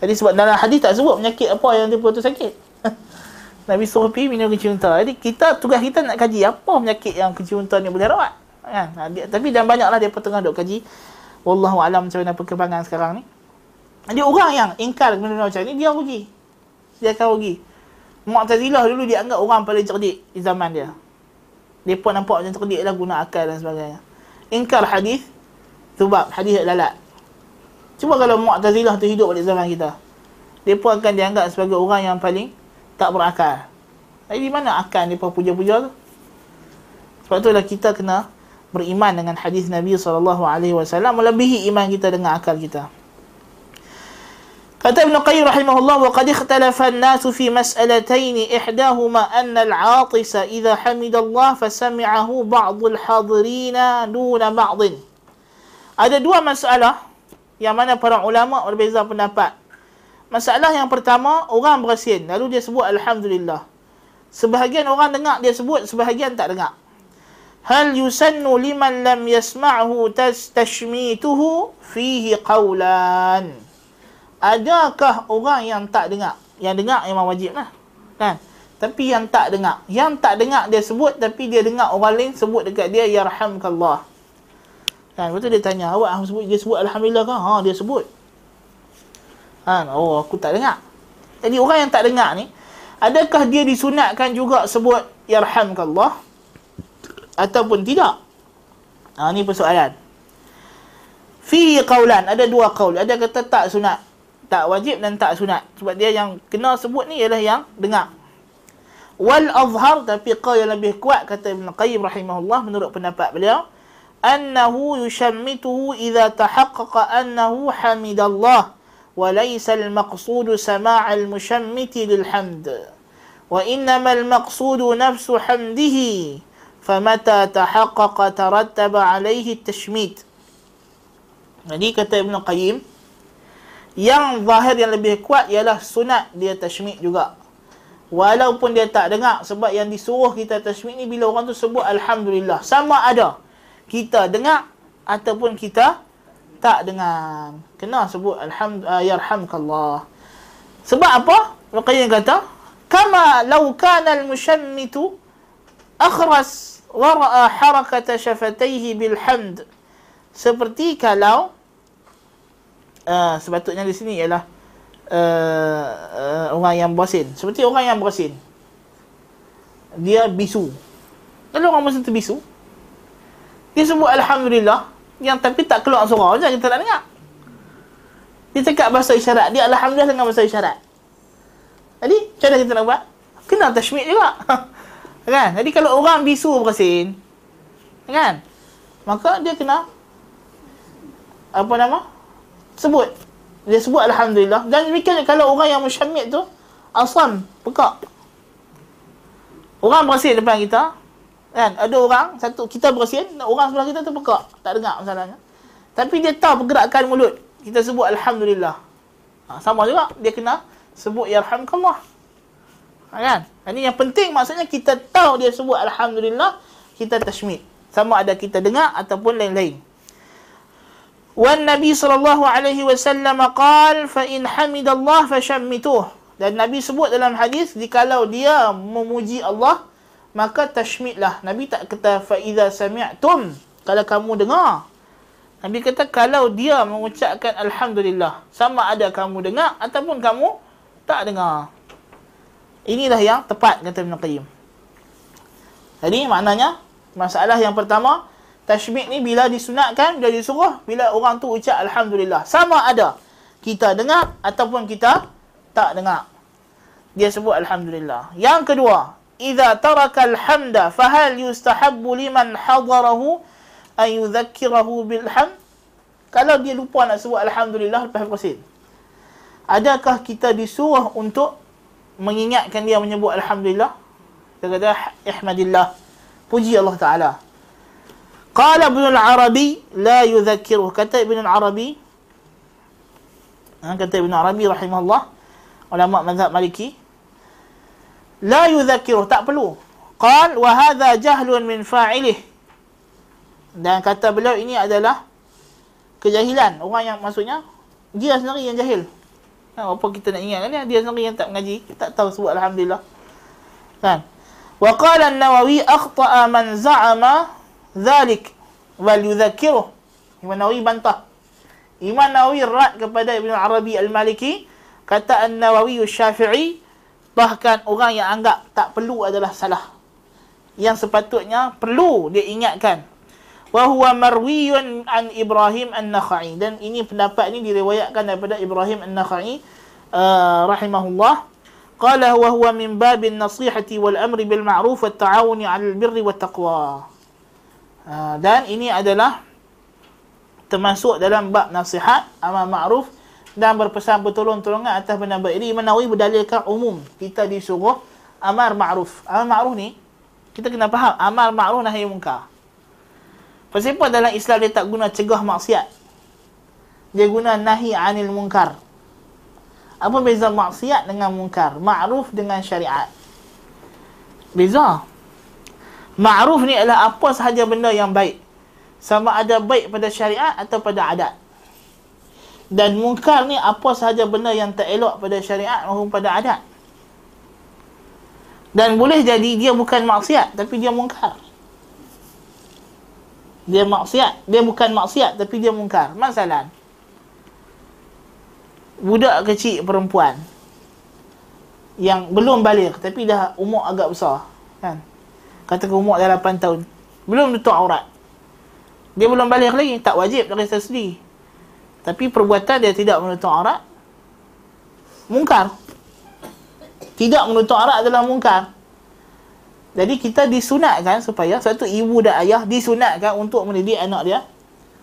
jadi sebab dalam hadis tak sebut penyakit apa yang dia putus sakit. Nabi suruh pergi minum kencing unta. Jadi kita tugas kita nak kaji apa penyakit yang kencing unta ni boleh rawat. Kan? Ha, dia, tapi dan banyaklah dia tengah duk kaji. Wallahu alam macam mana perkembangan sekarang ni. Jadi orang yang ingkar benda macam ni dia rugi. Dia akan rugi. Mu'tazilah dulu dianggap orang paling cerdik di zaman dia. Dia pun nampak macam cerdik lah guna akal dan sebagainya. Ingkar hadis sebab hadis lalat. Cuba kalau Mu'tazilah tu hidup pada zaman kita. Dia pun akan dianggap sebagai orang yang paling tak berakal. Jadi mana akal dia pun puja-puja tu? Sebab itulah kita kena beriman dengan hadis Nabi SAW melebihi iman kita dengan akal kita. Kata Ibn Qayyim rahimahullah wa qad ikhtalafa an-nas fi mas'alatayn ihdahuma anna al-'atis idha hamida Allah fa sami'ahu ba'd al-hadirin duna ba'd. Ada dua masalah yang mana para ulama berbeza pendapat. Masalah yang pertama, orang bersin lalu dia sebut alhamdulillah. Sebahagian orang dengar dia sebut, sebahagian tak dengar. Hal yusannu liman lam yasma'hu tashmituhu fihi qawlan? Adakah orang yang tak dengar? Yang dengar memang wajib lah kan? Tapi yang tak dengar. Yang tak dengar dia sebut tapi dia dengar orang lain sebut dekat dia yarhamkallah. Kan? Betul dia tanya awak sebut dia sebut alhamdulillah kan ha dia sebut. Kan? Oh aku tak dengar. Jadi orang yang tak dengar ni, adakah dia disunatkan juga sebut yarhamkallah ataupun tidak? Ha, ni persoalan. Fi qaulan, ada dua qaul. Ada kata tak sunat. Tak wajib dan tak sunat. Sebab dia yang kena sebut ni ialah yang dengar. Wal azhar tapi qaul yang lebih kuat kata Ibn Qayyim rahimahullah menurut pendapat beliau annahu yushammituhu idza tahaqqaqa annahu hamidallah al-maqsud sama' al-mushammit lil-hamd wa innama al-maqsud nafsu hamdihi famata tahaqqaqa tarattaba alayhi at-tashmit jadi kata Ibn Qayyim yang zahir yang lebih kuat ialah sunat dia tashmit juga Walaupun dia tak dengar sebab yang disuruh kita tasmid ni bila orang tu sebut alhamdulillah sama ada kita dengar ataupun kita tak dengar. Kena sebut alhamdulillah yarhamkallah. Sebab apa? Raqayyah kata, kama law kana al-mushammitu akhras wa ra'a harakata shafatayhi bil hamd. Seperti kalau uh, sepatutnya di sini ialah uh, uh, orang yang bersin. Seperti orang yang bersin. Dia bisu. Kalau orang bersin tu bisu, dia sebut Alhamdulillah, yang tapi tak keluar suara macam kita tak dengar. Dia cakap bahasa isyarat. Dia Alhamdulillah dengan bahasa isyarat. Jadi, macam mana kita nak buat? Kena tashmid juga. kan? Jadi, kalau orang bisu bersin, kan? Maka dia kena apa nama? Sebut dia sebut Alhamdulillah. Dan demikian kalau orang yang musyamid tu, asam, pekak. Orang bersin depan kita, kan? Ada orang, satu kita bersin, orang sebelah kita tu pekak. Tak dengar masalahnya. Tapi dia tahu pergerakan mulut. Kita sebut Alhamdulillah. Ha, sama juga, dia kena sebut Yarhamkallah. Ha, kan? Ini yang penting maksudnya kita tahu dia sebut Alhamdulillah, kita tashmid. Sama ada kita dengar ataupun lain-lain. Wan Nabi sallallahu alaihi wasallam qaal fa in hamidallah fashammituh. Dan Nabi sebut dalam hadis jikalau dia memuji Allah maka tashmidlah. Nabi tak kata fa idza sami'tum kalau kamu dengar. Nabi kata kalau dia mengucapkan alhamdulillah sama ada kamu dengar ataupun kamu tak dengar. Inilah yang tepat kata Ibn Qayyim. Jadi maknanya masalah yang pertama Tashmid ni bila disunatkan, bila disuruh, bila orang tu ucap Alhamdulillah. Sama ada kita dengar ataupun kita tak dengar. Dia sebut Alhamdulillah. Yang kedua, Iza taraka alhamda fahal yustahabbu liman hadarahu an yudhakirahu bilham. Kalau dia lupa nak sebut Alhamdulillah lepas bersin. Adakah kita disuruh untuk mengingatkan dia menyebut Alhamdulillah? Kita kata, Ihmadillah. Puji Allah Ta'ala. Qala Ibn al-Arabi la yudhakiruh. Kata Ibn al-Arabi ha, kata Ibn al-Arabi rahimahullah ulama mazhab Maliki la yudhakiruh tak perlu. Qal wa hadha jahlun min fa'ilih. Dan kata beliau ini adalah kejahilan orang yang maksudnya dia sendiri yang jahil. Ha, apa kita nak ingat kan dia sendiri yang tak mengaji, tak tahu sebut alhamdulillah. Kan? Wa qala an-Nawawi akhta'a man za'ama Zalik wal yudhakiruh. Imam Nawawi bantah. Imam Nawawi rad kepada Ibn Arabi Al-Maliki kata An-Nawawi Syafi'i bahkan orang yang anggap tak perlu adalah salah. Yang sepatutnya perlu dia ingatkan. Wa huwa marwiyun an Ibrahim An-Nakhai dan ini pendapat ini diriwayatkan daripada Ibrahim An-Nakhai uh, rahimahullah. Qala wa huwa min babin nasihati wal amri bil ma'ruf wat ta'awuni 'alal birri wat taqwa. Ha, dan ini adalah termasuk dalam bab nasihat amal ma'ruf dan berpesan bertolong-tolongan atas benda baik. Ini Imam Nawawi berdalilkan umum kita disuruh amar ma'ruf. Amar ma'ruf ni kita kena faham amar ma'ruf nahi munkar. Pasal dalam Islam dia tak guna cegah maksiat. Dia guna nahi anil munkar. Apa beza maksiat dengan munkar? Ma'ruf dengan syariat. Beza. Ma'ruf ni adalah apa sahaja benda yang baik. Sama ada baik pada syariat atau pada adat. Dan mungkar ni apa sahaja benda yang tak elok pada syariat maupun pada adat. Dan boleh jadi dia bukan maksiat tapi dia mungkar. Dia maksiat, dia bukan maksiat tapi dia mungkar. Masalah. Budak kecil perempuan yang belum balik tapi dah umur agak besar kan? Katakan umur dah 8 tahun belum tutup aurat. Dia belum balik lagi tak wajib dari sendiri tapi perbuatan dia tidak menutup aurat mungkar. Tidak menutup aurat adalah mungkar jadi kita disunatkan supaya satu ibu dan ayah disunatkan untuk mendidik anak dia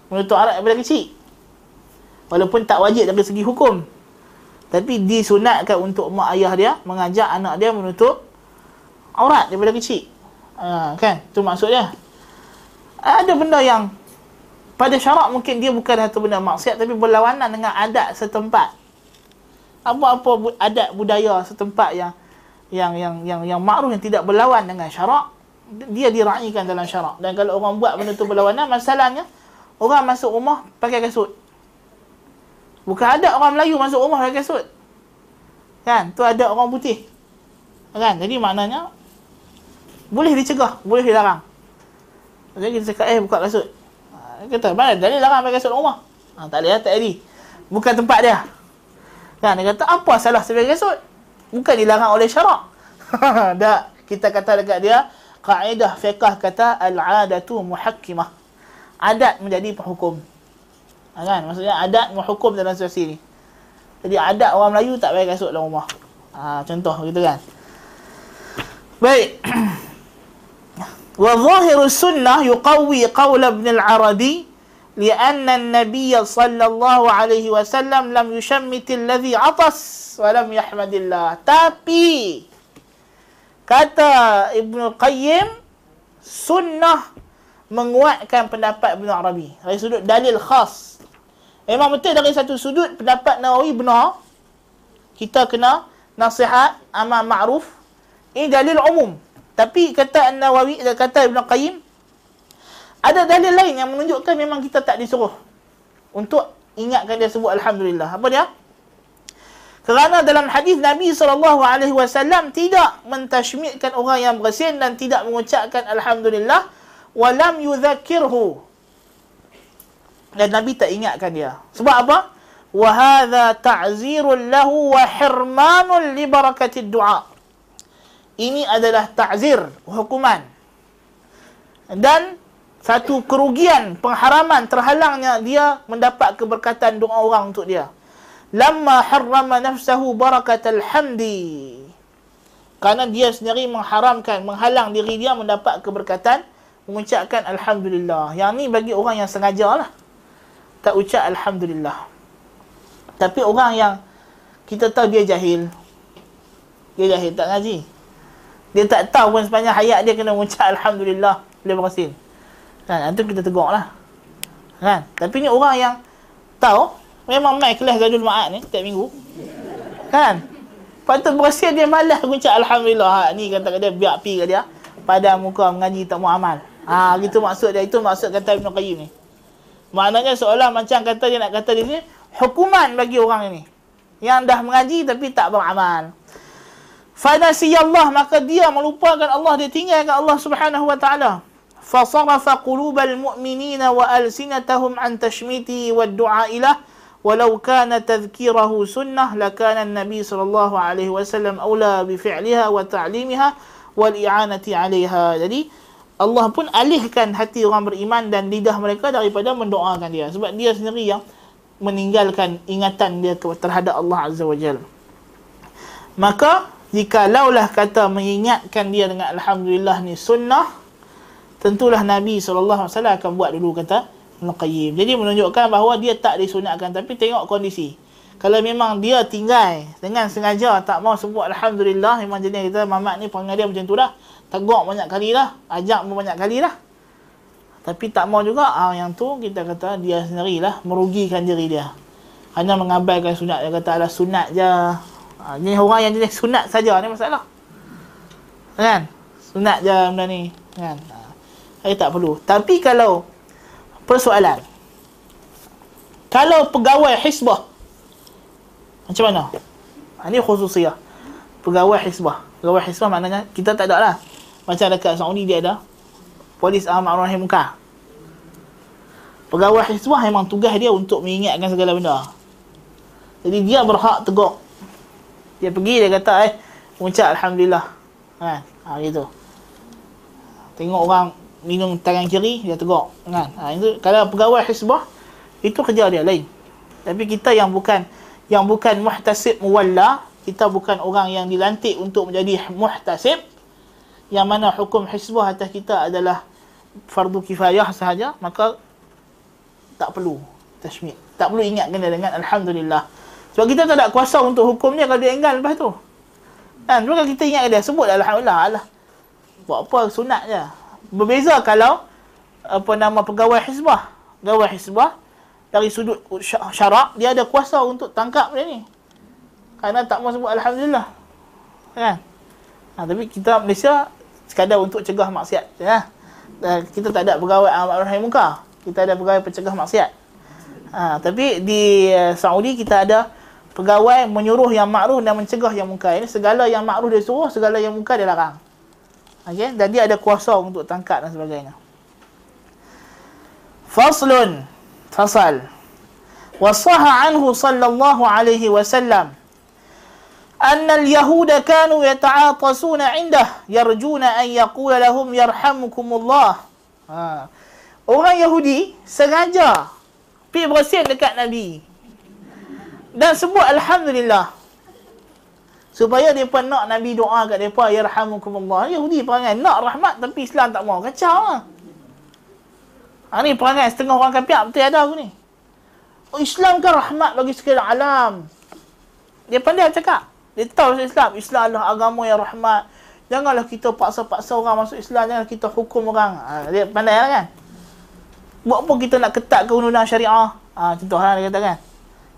menutup aurat daripada kecil walaupun tak wajib dari segi hukum tapi disunatkan untuk mak ayah dia mengajak anak dia menutup aurat daripada kecil. Ha, kan? Itu maksud dia. Ada benda yang pada syarak mungkin dia bukan satu benda maksiat tapi berlawanan dengan adat setempat. Apa-apa adat budaya setempat yang yang yang yang yang makruf yang tidak berlawan dengan syarak dia diraikan dalam syarak. Dan kalau orang buat benda tu berlawanan masalahnya orang masuk rumah pakai kasut. Bukan ada orang Melayu masuk rumah pakai kasut. Kan? Tu ada orang putih. Kan? Jadi maknanya boleh dicegah, boleh dilarang. Jadi kita cakap, eh buka kasut. Ha, kata, mana dalil larang pakai kasut rumah? Ha, tak boleh, tak boleh. Bukan tempat dia. Kan? Dia kata, apa salah pakai kasut? Bukan dilarang oleh syarak. tak. Kita kata dekat dia, kaedah fiqah kata, al-adatu muhakkimah. Adat menjadi penghukum. Ha, kan? Maksudnya adat menghukum dalam situasi ni. Jadi adat orang Melayu tak payah kasut dalam rumah. Ha, contoh gitu kan. Baik. Wa zahiru sunnah yuqawi qawl ibn al-Arabi لأن النبي صلى الله عليه وسلم لم يشمت الذي عطس ولم يحمد الله tapi kata Ibn Qayyim sunnah menguatkan pendapat Ibn Arabi dari sudut dalil khas Memang betul dari satu sudut pendapat Nawawi benar. Kita kena nasihat amal ma'ruf. Ini dalil umum. Tapi kata Nawawi dan kata Ibn Qayyim ada dalil lain yang menunjukkan memang kita tak disuruh untuk ingatkan dia sebut alhamdulillah. Apa dia? Kerana dalam hadis Nabi SAW tidak mentashmidkan orang yang bersin dan tidak mengucapkan alhamdulillah walam yudhakirhu dan Nabi tak ingatkan dia. Sebab apa? Wa hadha ta'zirun lahu wa hirmanun li barakatid du'a. Ini adalah ta'zir, hukuman. Dan satu kerugian, pengharaman, terhalangnya dia mendapat keberkatan doa orang untuk dia. Lamma harrama nafsahu barakatal hamdi. Karena dia sendiri mengharamkan, menghalang diri dia mendapat keberkatan, mengucapkan Alhamdulillah. Yang ni bagi orang yang sengaja lah tak ucap Alhamdulillah. Tapi orang yang kita tahu dia jahil. Dia jahil, tak ngaji. Dia tak tahu pun sepanjang hayat dia kena ucap Alhamdulillah. Boleh berhasil. Kan? Itu kita tegur lah. Kan? Tapi ni orang yang tahu, memang main kelas Zadul Ma'ad ni, setiap minggu. Kan? Patut berhasil dia malas ucap Alhamdulillah. Ha, ni kata dia, biar pi ke dia. Pada muka mengaji tak mau amal. Ha, gitu maksud dia. Itu maksud kata Ibn Qayyim ni. Maknanya seolah macam kata dia nak kata di sini hukuman bagi orang ini yang dah mengaji tapi tak beramal. Fanasiyallah maka dia melupakan Allah dia tinggalkan Allah Subhanahu wa taala. Alsinatahum an tashmiti wa du'a ilah walau kana tadhkirahu sunnah lakana an-nabi sallallahu alaihi wasallam aula bi fi'liha wa ta'limiha wal i'anati 'alayha. Jadi Allah pun alihkan hati orang beriman dan lidah mereka daripada mendoakan dia sebab dia sendiri yang meninggalkan ingatan dia terhadap Allah Azza wa Jal. Maka jika laulah kata mengingatkan dia dengan alhamdulillah ni sunnah tentulah Nabi SAW akan buat dulu kata Al-Qayyim. Jadi menunjukkan bahawa dia tak disunatkan. Tapi tengok kondisi. Kalau memang dia tinggal dengan sengaja tak mau sebut alhamdulillah memang jenis kita mamat ni perangai dia macam tu dah. Tegur banyak kali lah ajak pun banyak kali lah tapi tak mau juga ah, yang tu kita kata dia sendirilah merugikan diri dia. Hanya mengabaikan sunat. Dia kata ala sunat je. Ah, ni orang yang jenis sunat saja ni masalah. Kan? Sunat je benda ni. Kan saya tak perlu tapi kalau persoalan kalau pegawai hisbah macam mana? Ini khususiyah. Pegawai hisbah. Pegawai hisbah maknanya kita tak ada lah. Macam dekat Saudi dia ada polis amal rahim muka. Pegawai hisbah memang tugas dia untuk mengingatkan segala benda. Jadi dia berhak tegur. Dia pergi dia kata eh Mengucap Alhamdulillah. Kan? Ha, gitu. Tengok orang minum tangan kiri, dia tegak. Kan? Ha, itu, kalau pegawai hisbah, itu kerja dia lain. Tapi kita yang bukan yang bukan muhtasib muwalla, kita bukan orang yang dilantik untuk menjadi muhtasib, yang mana hukum hisbah atas kita adalah fardu kifayah sahaja, maka tak perlu tashmid. Tak perlu ingatkan dia dengan Alhamdulillah. Sebab kita tak ada kuasa untuk hukumnya kalau dia enggan lepas tu. Kan? Sebab kita ingat dia, sebut Alhamdulillah. Allah. Buat apa, sunat je. Berbeza kalau apa nama pegawai hizbah. Pegawai hizbah, dari sudut syarak, dia ada kuasa untuk tangkap dia ni. Kerana tak mau sebut Alhamdulillah. Kan? Ha, tapi kita Malaysia, sekadar untuk cegah maksiat. Ya? Dan kita tak ada pegawai amal rahim muka. Kita ada pegawai pencegah maksiat. Ha, tapi di uh, Saudi kita ada pegawai menyuruh yang makruh dan mencegah yang munkar. Ini segala yang makruh dia suruh, segala yang munkar dia larang. Okey, dan dia ada kuasa untuk tangkap dan sebagainya. Faslun. Fasal. Wasaha anhu sallallahu alaihi wasallam أن اليهود كانوا يتعاطسون عنده يرجون أن يقول لهم يرحمكم الله ha. Orang Yahudi sengaja pergi bersin dekat Nabi dan sebut alhamdulillah supaya depa nak nabi doa kat depa yarhamukumullah. Yahudi perangai nak rahmat tapi Islam tak mau. Kacau ah ha, ni perangai setengah orang kafir betul ada aku ni. Oh, Islam kan rahmat bagi sekalian alam? Dia pandai cakap. Dia tahu Islam. Islam adalah agama yang rahmat. Janganlah kita paksa-paksa orang masuk Islam janganlah kita hukum orang. Ha, dia pandai lah kan? Buat apa kita nak ketat ke undang-undang syariah. Ha, contohlah dia kata kan?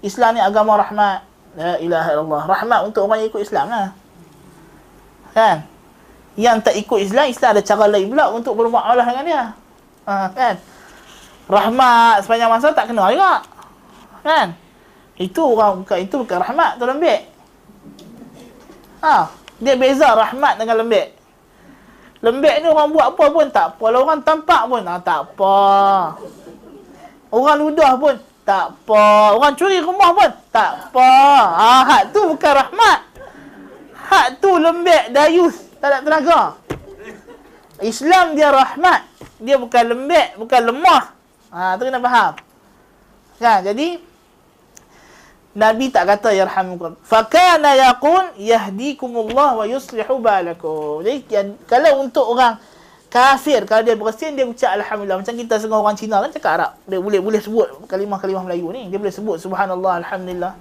Islam ni agama rahmat. La ilaha illallah. Rahmat untuk orang yang ikut Islam lah. Kan? Yang tak ikut Islam, Islam ada cara lain pula untuk bermuamalah dengan dia. Ha, kan? Rahmat sepanjang masa tak kena juga. Kan? Itu orang bukan itu bukan rahmat tu lembik. Ha, dia beza rahmat dengan lembik. Lembik ni orang buat apa pun tak apa. Kalau orang tampak pun ha, tak apa. Orang ludah pun tak apa. Orang curi rumah pun. Tak apa. Ha, hak tu bukan rahmat. Hak tu lembek, dayus. Tak ada tenaga. Islam dia rahmat. Dia bukan lembek, bukan lemah. Ha, tu kena faham. Kan? Jadi, Nabi tak kata yarhamukum. Fakana yaqul yahdikumullah wa yuslihu balakum. Jadi kalau untuk orang kafir. Kalau dia bersin dia ucap alhamdulillah. Macam kita setengah orang Cina kan cakap Arab. Dia boleh boleh sebut kalimah-kalimah Melayu ni. Dia boleh sebut subhanallah alhamdulillah.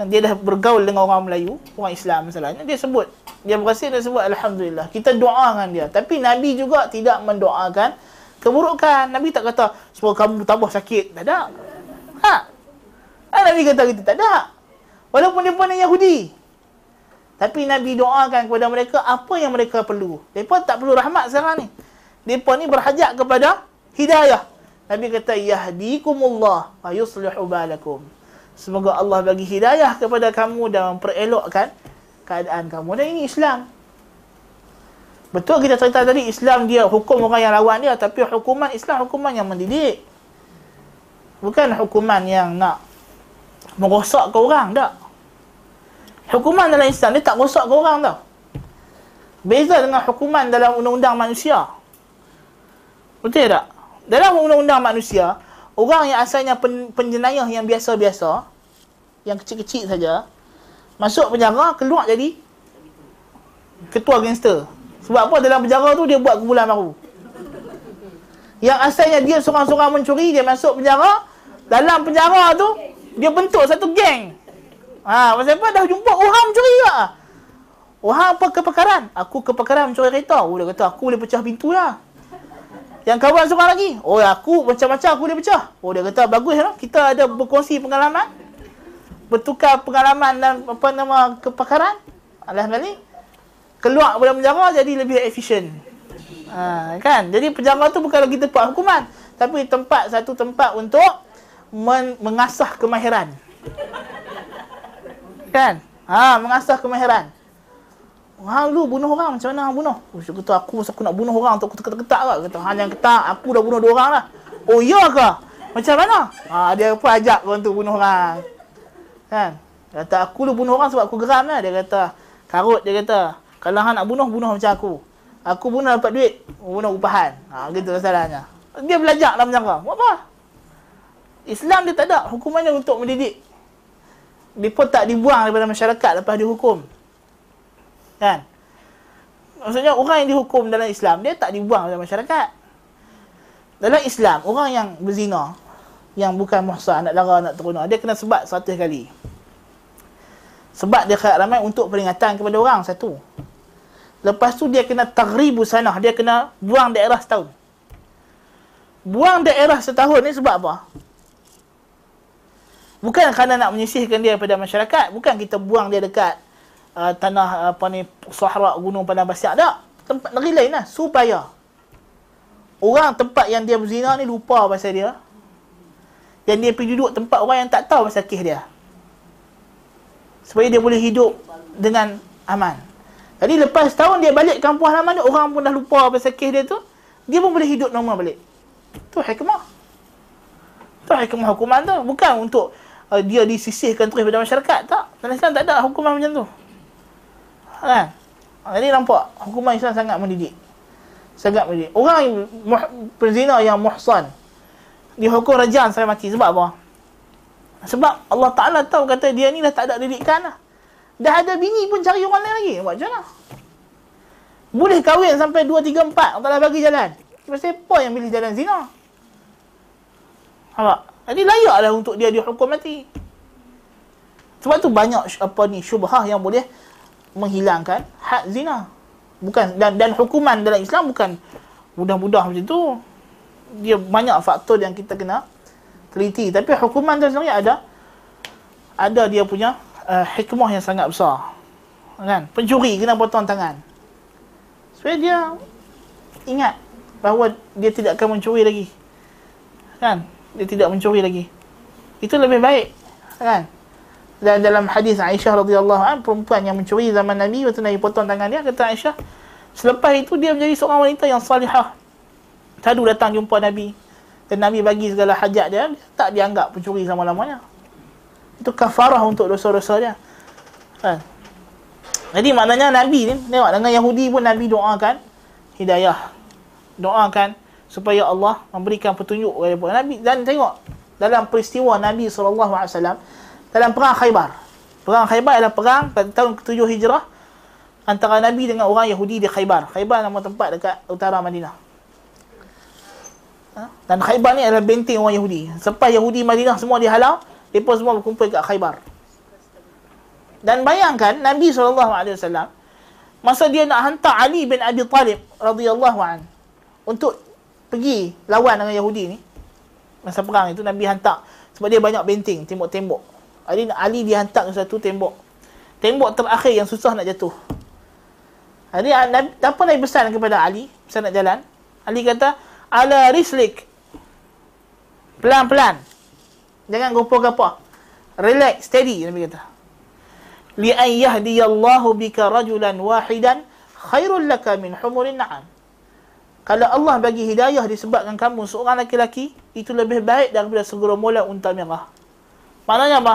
Kan dia dah bergaul dengan orang Melayu orang Islam masalahnya dia sebut. Dia bersin dia sebut alhamdulillah. Kita doa dengan dia. Tapi nabi juga tidak mendoakan keburukan. Nabi tak kata supaya kamu tambah sakit. Tak ada. Ha. Kan nabi kata kita tak ada. Walaupun dia pun Yahudi tapi Nabi doakan kepada mereka apa yang mereka perlu. Mereka tak perlu rahmat sekarang ni. Mereka ni berhajat kepada hidayah. Nabi kata, Yahdikumullah wa yuslihu balakum. Semoga Allah bagi hidayah kepada kamu dan memperelokkan keadaan kamu. Dan ini Islam. Betul kita cerita tadi, Islam dia hukum orang yang lawan dia. Tapi hukuman Islam, hukuman yang mendidik. Bukan hukuman yang nak merosak ke orang, tak. Hukuman dalam Islam dia tak rosak ke orang tau. Beza dengan hukuman dalam undang-undang manusia. Betul tak? Dalam undang-undang manusia, orang yang asalnya pen, penjenayah yang biasa-biasa, yang kecil-kecil saja, masuk penjara, keluar jadi ketua gangster. Sebab apa? Dalam penjara tu dia buat kumpulan baru. Yang asalnya dia seorang-seorang mencuri, dia masuk penjara, dalam penjara tu, dia bentuk satu geng. Ha, pasal apa dah jumpa orang mencuri juga. Orang apa kepakaran? Aku kepakaran mencuri kereta. Oh, dia kata aku boleh pecah pintu lah. Yang kawan seorang lagi. Oh, aku macam-macam aku boleh pecah. Oh, dia kata bagus lah. Kita ada berkongsi pengalaman. Bertukar pengalaman dan apa nama kepakaran. Alhamdulillah. Keluar dalam penjara jadi lebih efisien. Ha, kan? Jadi penjara tu bukan lagi tempat hukuman. Tapi tempat satu tempat untuk men- mengasah kemahiran. Kan? Ha, mengasah kemahiran. Hang lu bunuh orang macam mana bunuh? Oh, dia kata aku aku nak bunuh orang untuk aku ketak-ketak ke? Kata jangan ketak, aku dah bunuh dua orang lah. Oh iya ke? Macam mana? Ha, dia pun ajak kau untuk bunuh orang. Kan? Kata aku lu bunuh orang sebab aku geram lah. Dia kata Karut dia kata, kalau hang nak bunuh, bunuh macam aku. Aku bunuh dapat duit, bunuh upahan. Ha, gitu masalahnya. Dia belajar dalam penjara. Buat apa? Islam dia tak ada hukumannya untuk mendidik. Dia pun tak dibuang daripada masyarakat lepas dihukum. Kan? Maksudnya orang yang dihukum dalam Islam, dia tak dibuang dalam masyarakat. Dalam Islam, orang yang berzina, yang bukan muhsan, nak lara, nak teruna, dia kena sebat seratus kali. Sebab dia khairat ramai untuk peringatan kepada orang satu. Lepas tu dia kena tagribu sanah, dia kena buang daerah setahun. Buang daerah setahun ni sebab apa? Bukan kerana nak menyisihkan dia daripada masyarakat, bukan kita buang dia dekat uh, tanah apa ni sahara gunung padang pasir tak. Tempat negeri lain lah supaya orang tempat yang dia berzina ni lupa pasal dia. Yang dia pergi duduk tempat orang yang tak tahu pasal kisah dia supaya dia boleh hidup dengan aman. Jadi lepas tahun dia balik kampung halaman dia, orang pun dah lupa pasal kes dia tu, dia pun boleh hidup normal balik. Tu hikmah. Tu hikmah hukuman tu. Bukan untuk uh, dia disisihkan terus pada masyarakat. Tak. Dalam Islam tak ada hukuman macam tu. Kan? Jadi nampak, hukuman Islam sangat mendidik. Sangat mendidik. Orang yang perzina yang muhsan, dihukum rajam sampai mati. Sebab apa? Sebab Allah Ta'ala tahu kata dia ni dah tak ada didikan lah. Dah ada bini pun cari orang lain lagi. Buat macam mana? Boleh kahwin sampai 2, 3, 4. Allah Ta'ala bagi jalan. Sebab apa yang pilih jalan zina? Nampak? Jadi layaklah untuk dia dihukum mati. Sebab tu banyak apa ni syubhah yang boleh menghilangkan hak zina. Bukan dan dan hukuman dalam Islam bukan mudah-mudah macam tu. Dia banyak faktor yang kita kena teliti tapi hukuman tu sendiri ada ada dia punya uh, hikmah yang sangat besar kan pencuri kena potong tangan supaya dia ingat bahawa dia tidak akan mencuri lagi kan dia tidak mencuri lagi itu lebih baik kan dan dalam hadis Aisyah radhiyallahu an perempuan yang mencuri zaman Nabi waktu Nabi potong tangan dia kata Aisyah selepas itu dia menjadi seorang wanita yang salihah selalu datang jumpa Nabi dan Nabi bagi segala hajat dia, tak dianggap pencuri selama-lamanya. Itu kafarah untuk dosa-dosa dia. Kan? Jadi maknanya Nabi ni, tengok dengan Yahudi pun Nabi doakan hidayah. Doakan supaya Allah memberikan petunjuk kepada Nabi. Dan tengok, dalam peristiwa Nabi SAW, dalam perang Khaybar. Perang Khaybar adalah perang pada tahun ke-7 Hijrah antara Nabi dengan orang Yahudi di Khaybar. Khaybar nama tempat dekat utara Madinah. Ha? Dan Khaybar ni adalah benteng orang Yahudi. Selepas Yahudi Madinah semua dihalau, mereka semua berkumpul kat Khaybar. Dan bayangkan Nabi SAW masa dia nak hantar Ali bin Abi Talib radhiyallahu an untuk pergi lawan dengan Yahudi ni masa perang itu Nabi hantar sebab dia banyak benteng tembok-tembok. Ali Ali dihantar ke satu tembok. Tembok terakhir yang susah nak jatuh. Jadi apa Nabi pesan kepada Ali, pesan nak jalan? Ali kata, ala rislik pelan-pelan jangan gopoh-gopoh relax steady nabi kata li an yahdiyallahu bika rajulan wahidan khairul laka min humurin na'am kalau Allah bagi hidayah disebabkan kamu seorang lelaki itu lebih baik daripada segerombolan unta merah maknanya apa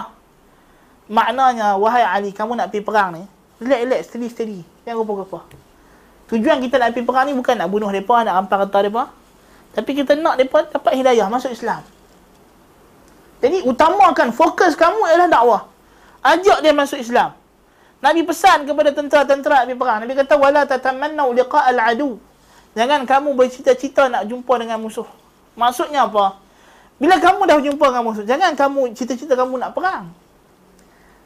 maknanya wahai ali kamu nak pergi perang ni relax relax steady steady jangan gopoh-gopoh tujuan kita nak pergi perang ni bukan nak bunuh depa nak rampas harta depa tapi kita nak mereka dapat hidayah masuk Islam. Jadi utamakan fokus kamu ialah dakwah. Ajak dia masuk Islam. Nabi pesan kepada tentera-tentera Nabi perang. Nabi kata wala tatamannau liqa'al adu. Jangan kamu bercita-cita nak jumpa dengan musuh. Maksudnya apa? Bila kamu dah jumpa dengan musuh, jangan kamu cita-cita kamu nak perang.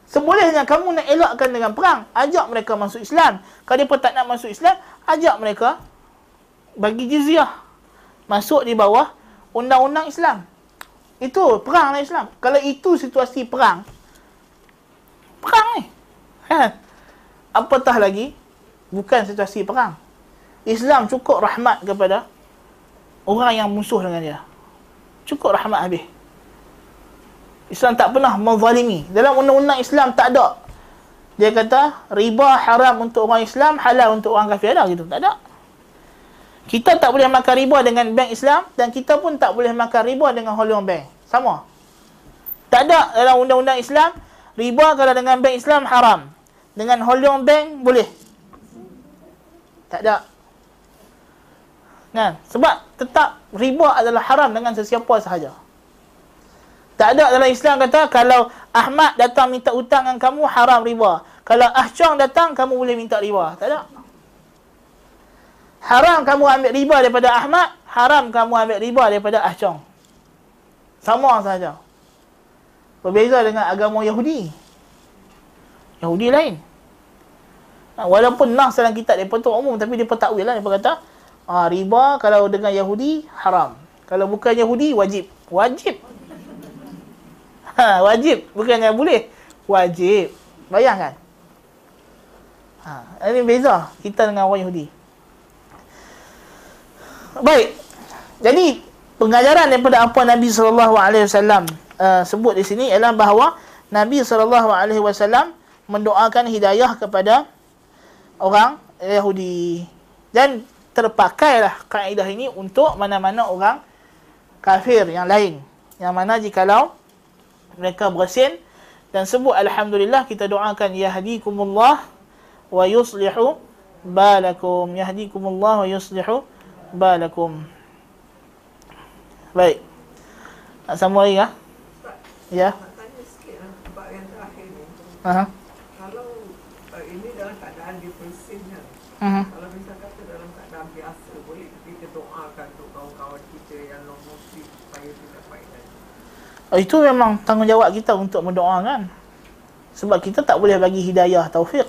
Sebolehnya kamu nak elakkan dengan perang, ajak mereka masuk Islam. Kalau pun tak nak masuk Islam, ajak mereka bagi jizyah masuk di bawah undang-undang Islam. Itu perang dalam Islam. Kalau itu situasi perang, perang ni. Ha. Apatah lagi, bukan situasi perang. Islam cukup rahmat kepada orang yang musuh dengan dia. Cukup rahmat habis. Islam tak pernah menzalimi. Dalam undang-undang Islam tak ada. Dia kata, riba haram untuk orang Islam, halal untuk orang kafir. Ada gitu? Tak ada. Kita tak boleh makan riba dengan bank Islam dan kita pun tak boleh makan riba dengan Hong Leong Bank. Sama. Tak ada dalam undang-undang Islam riba kalau dengan bank Islam haram. dengan Holion Bank boleh? Tak ada. Kan? Sebab tetap riba adalah haram dengan sesiapa sahaja. Tak ada dalam Islam kata kalau Ahmad datang minta hutang dengan kamu haram riba. Kalau Ah Chong datang kamu boleh minta riba. Tak ada. Haram kamu ambil riba daripada Ahmad, haram kamu ambil riba daripada Ah Chong. Sama saja. Berbeza dengan agama Yahudi. Yahudi lain. Walaupun nas dalam kitab tu umum tapi dia takwil lah dia kata ah, riba kalau dengan Yahudi haram. Kalau bukan Yahudi wajib. Wajib. Ha, wajib. Bukannya boleh. Wajib. Bayangkan. Ha, ini beza kita dengan orang Yahudi. Baik. Jadi pengajaran daripada apa Nabi sallallahu alaihi wasallam uh, sebut di sini ialah bahawa Nabi sallallahu alaihi wasallam mendoakan hidayah kepada orang Yahudi dan terpakailah kaedah ini untuk mana-mana orang kafir yang lain yang mana jikalau mereka bersin dan sebut alhamdulillah kita doakan yahdikumullah wa yuslihu balakum yahdikumullah wa yuslihu balakum Baik. Nak sambung lagi? Ya. Lah terakhir ni. Aha. Kalau uh, ini dalam keadaan depresin kan. Uh-huh. Kalau misal kata dalam keadaan biasa boleh kita doakan untuk kawan-kawan kita yang non muslim supaya tidak baik Oh, itu memang tanggungjawab kita untuk mendoakan. Sebab kita tak boleh bagi hidayah taufik.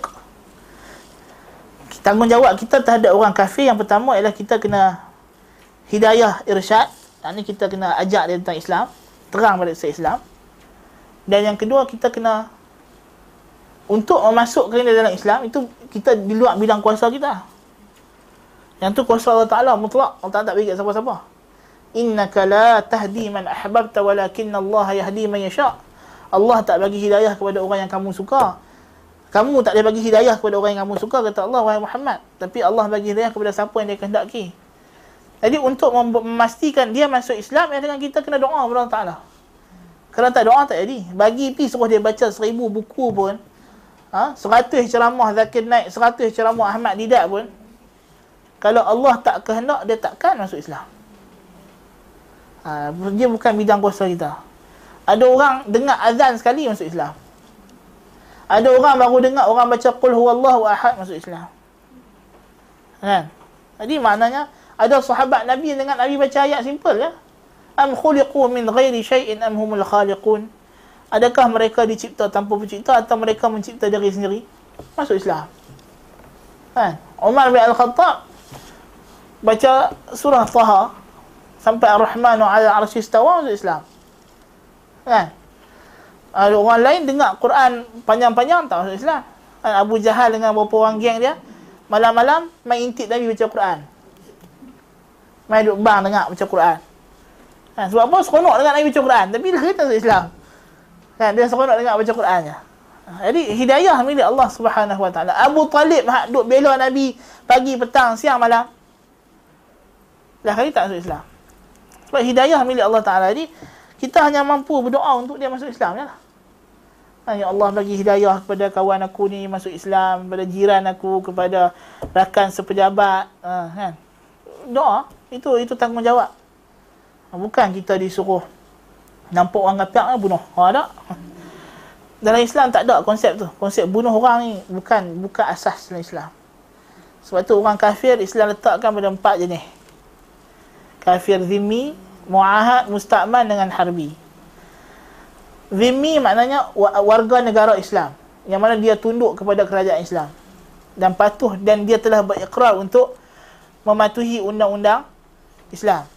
Tanggungjawab kita terhadap orang kafir yang pertama ialah kita kena hidayah irsyad yang ni kita kena ajak dia tentang Islam, terang pada saya Islam. Dan yang kedua kita kena untuk memasukkan dia dalam Islam itu kita di luar bidang kuasa kita. Yang tu kuasa Allah Taala mutlak. Allah Taala tak bagi siapa-siapa. Innaka la tahdi man ahbabta walakinna Allah yahdi man yasha. Allah tak bagi hidayah kepada orang yang kamu suka. Kamu tak boleh bagi hidayah kepada orang yang kamu suka kata Allah wahai Muhammad. Tapi Allah bagi hidayah kepada siapa yang dia kehendaki. Jadi untuk memastikan dia masuk Islam ya dengan kita kena doa kepada Allah Taala. Kalau tak doa tak jadi. Bagi pi suruh dia baca seribu buku pun. Ha? Seratus ceramah Zakir Naik, seratus ceramah Ahmad Didat pun. Kalau Allah tak kehendak, dia takkan masuk Islam. Ha, dia bukan bidang kuasa kita. Ada orang dengar azan sekali masuk Islam. Ada orang baru dengar orang baca Qul huwallahu ahad masuk Islam. Kan? Jadi maknanya, ada sahabat Nabi dengan Nabi baca ayat simple ya. Am khuliqu min ghairi syai'in am humul khaliqun? Adakah mereka dicipta tanpa pencipta atau mereka mencipta diri sendiri? Masuk Islam. Kan? Umar bin Al-Khattab baca surah Taha sampai Ar-Rahmanu 'ala 'arsy istawa masuk Islam. Kan? Ada orang lain dengar Quran panjang-panjang tak masuk Islam. Kan? Abu Jahal dengan beberapa orang geng dia malam-malam main intip Nabi baca Quran. Mai duduk bang dengar baca Quran. Kan, sebab apa? Seronok dengar Nabi baca Quran. Tapi lah kita masuk Islam. Kan, dia seronok dengar baca Quran je. Jadi hidayah milik Allah Subhanahu Wa Taala. Abu Talib hak duk bela Nabi pagi, petang, siang, malam. Dah kali tak masuk Islam. Sebab hidayah milik Allah Taala. Jadi kita hanya mampu berdoa untuk dia masuk Islam je lah. Ya Allah bagi hidayah kepada kawan aku ni masuk Islam, kepada jiran aku, kepada rakan sepejabat, ha, kan? Doa. Itu itu tanggungjawab. Bukan kita disuruh nampak orang kafir lah bunuh. Ha tak? Dalam Islam tak ada konsep tu. Konsep bunuh orang ni bukan bukan asas dalam Islam. Sebab tu orang kafir Islam letakkan pada empat jenis. Kafir zimmi, muahad, musta'man dengan harbi. Zimmi maknanya warga negara Islam. Yang mana dia tunduk kepada kerajaan Islam. Dan patuh dan dia telah berikrar untuk mematuhi undang-undang Islam.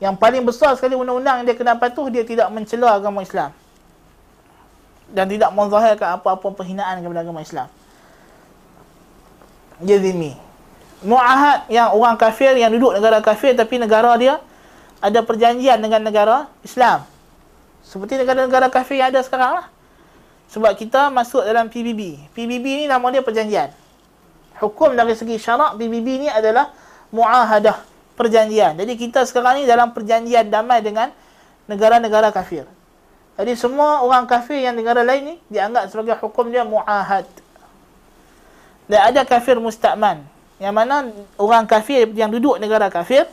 Yang paling besar sekali undang-undang yang dia kena patuh, dia tidak mencela agama Islam. Dan tidak menzahirkan apa-apa perhinaan kepada agama Islam. Dia zimi. Mu'ahad yang orang kafir yang duduk negara kafir tapi negara dia ada perjanjian dengan negara Islam. Seperti negara-negara kafir yang ada sekarang lah. Sebab kita masuk dalam PBB. PBB ni nama dia perjanjian. Hukum dari segi syarak PBB ni adalah mu'ahadah perjanjian. Jadi kita sekarang ni dalam perjanjian damai dengan negara-negara kafir. Jadi semua orang kafir yang negara lain ni dianggap sebagai hukum dia muahad. Dan ada kafir musta'man. Yang mana orang kafir yang duduk negara kafir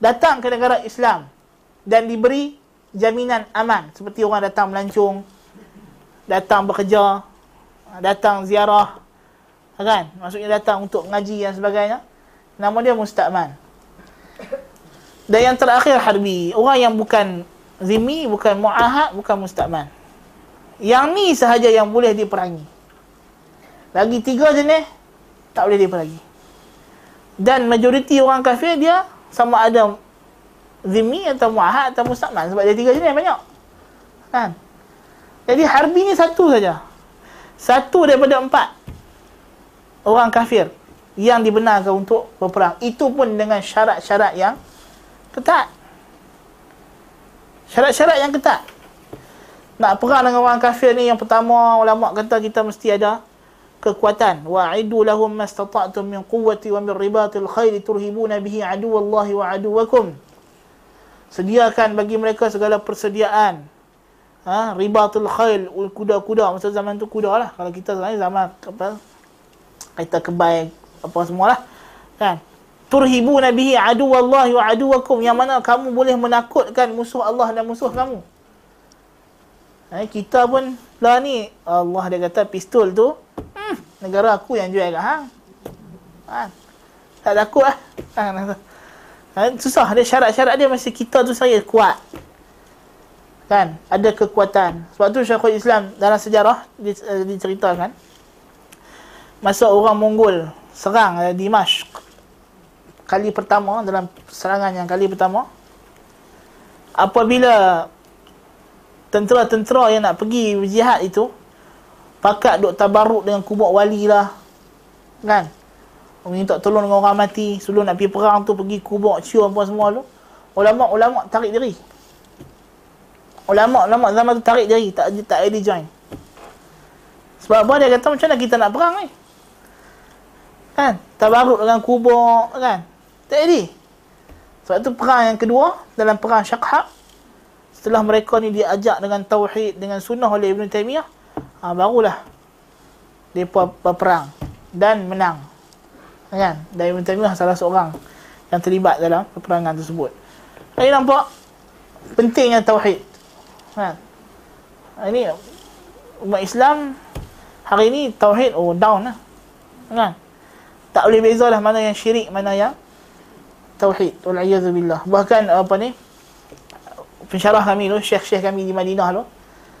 datang ke negara Islam dan diberi jaminan aman seperti orang datang melancong, datang bekerja, datang ziarah, kan? Maksudnya datang untuk ngaji dan sebagainya. Nama dia musta'man. Dan yang terakhir harbi, orang yang bukan zimmi, bukan mu'ahad, bukan musta'man. Yang ni sahaja yang boleh diperangi. Lagi tiga jenis tak boleh diperangi. Dan majoriti orang kafir dia sama ada zimmi atau mu'ahad atau musta'man sebab dia tiga jenis banyak. Kan? Jadi harbi ni satu saja. Satu daripada empat orang kafir yang dibenarkan untuk berperang. Itu pun dengan syarat-syarat yang ketat. Syarat-syarat yang ketat. Nak perang dengan orang kafir ni yang pertama ulama kata kita mesti ada kekuatan. Wa'idu lahum mastata'tum min quwwati wa min ribatil khayl turhibuna bihi aduwallahi wa aduwakum. Sediakan bagi mereka segala persediaan. Ha ribatul khayl kuda-kuda. Masa zaman tu kuda lah. Kalau kita sekarang zaman apa kita kebai apa semualah. Kan? Turhibuna bihi aduwallahi wa aduwakum. Yang mana kamu boleh menakutkan musuh Allah dan musuh kamu. Ha, kita pun lah ni. Allah dia kata pistol tu negara aku yang jual kat hang. Ha. Tak takut lah. Ha. Ha. Susah. Ada syarat-syarat dia mesti kita tu saya kuat. Kan? Ada kekuatan. Sebab tu Syekhul Islam dalam sejarah eh, diceritakan. Masa orang Mongol serang uh, Dimashq. Kali pertama dalam serangan yang kali pertama. Apabila tentera-tentera yang nak pergi berjihad itu pakat duk tabaruk dengan kubur wali lah. Kan? Minta tolong dengan orang mati. Sebelum nak pergi perang tu pergi kubur cium apa semua tu. Ulama-ulama tarik diri ulama-ulama zaman tu tarik diri tak tak ada join. Sebab apa? Dia kata macam mana kita nak perang ni? Kan? Tabaruk dengan kubur kan? Tak ada. Sebab tu perang yang kedua dalam perang syakhab setelah mereka ni diajak dengan tauhid dengan sunnah oleh Ibn Taymiyah ha, barulah mereka berperang dan menang. Kan? Dan Ibn Taymiyah salah seorang yang terlibat dalam peperangan tersebut. Saya nampak pentingnya tauhid. Kan? Ini umat Islam hari ini tauhid oh down lah. Kan? Tak boleh bezalah mana yang syirik mana yang tauhid. Wal billah. Bahkan apa ni pensyarah kami tu syekh-syekh kami di Madinah tu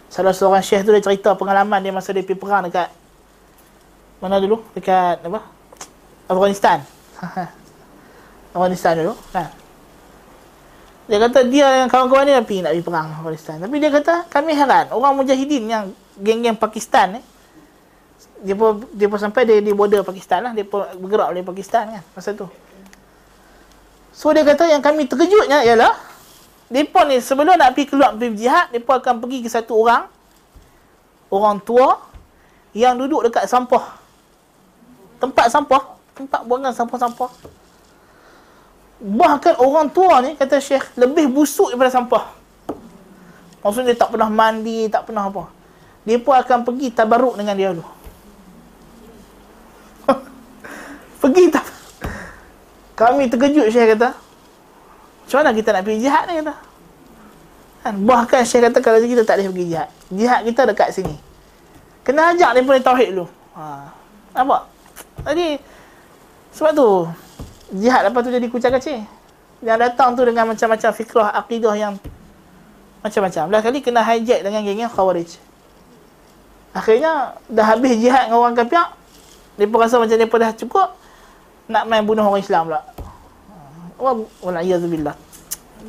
salah seorang syekh tu dia cerita pengalaman dia masa dia pergi perang dekat mana dulu? Dekat apa? Afghanistan. Afghanistan dulu kan? Dia kata dia dengan kawan-kawan dia pergi nak pergi perang Afghanistan. Tapi dia kata kami heran orang mujahidin yang geng-geng Pakistan eh dia pun dia pun sampai dia di border Pakistan lah. Dia pun bergerak dari Pakistan kan masa tu. So dia kata yang kami terkejutnya ialah mereka ni sebelum nak pergi keluar pergi jihad, mereka akan pergi ke satu orang. Orang tua yang duduk dekat sampah. Tempat sampah. Tempat buangan sampah-sampah. Bahkan orang tua ni, kata Syekh, lebih busuk daripada sampah. Maksudnya tak pernah mandi, tak pernah apa. Dia pun akan pergi tabaruk dengan dia dulu. pergi tak. Kami terkejut Syekh kata. Macam mana kita nak pergi jihad ni kata? Kan? Bahkan Syekh kata kalau kita tak boleh pergi jihad. Jihad kita dekat sini. Kena ajak dia punya tauhid dulu. Ha. Nampak? Jadi, sebab tu, jihad lepas tu jadi kucing kecil. Yang datang tu dengan macam-macam fikrah, akidah yang macam-macam. Belah kali kena hijack dengan geng-geng khawarij. Akhirnya, dah habis jihad dengan orang kafir. Pun rasa macam pun dah cukup. Nak main bunuh orang Islam pula. Walaiyazubillah.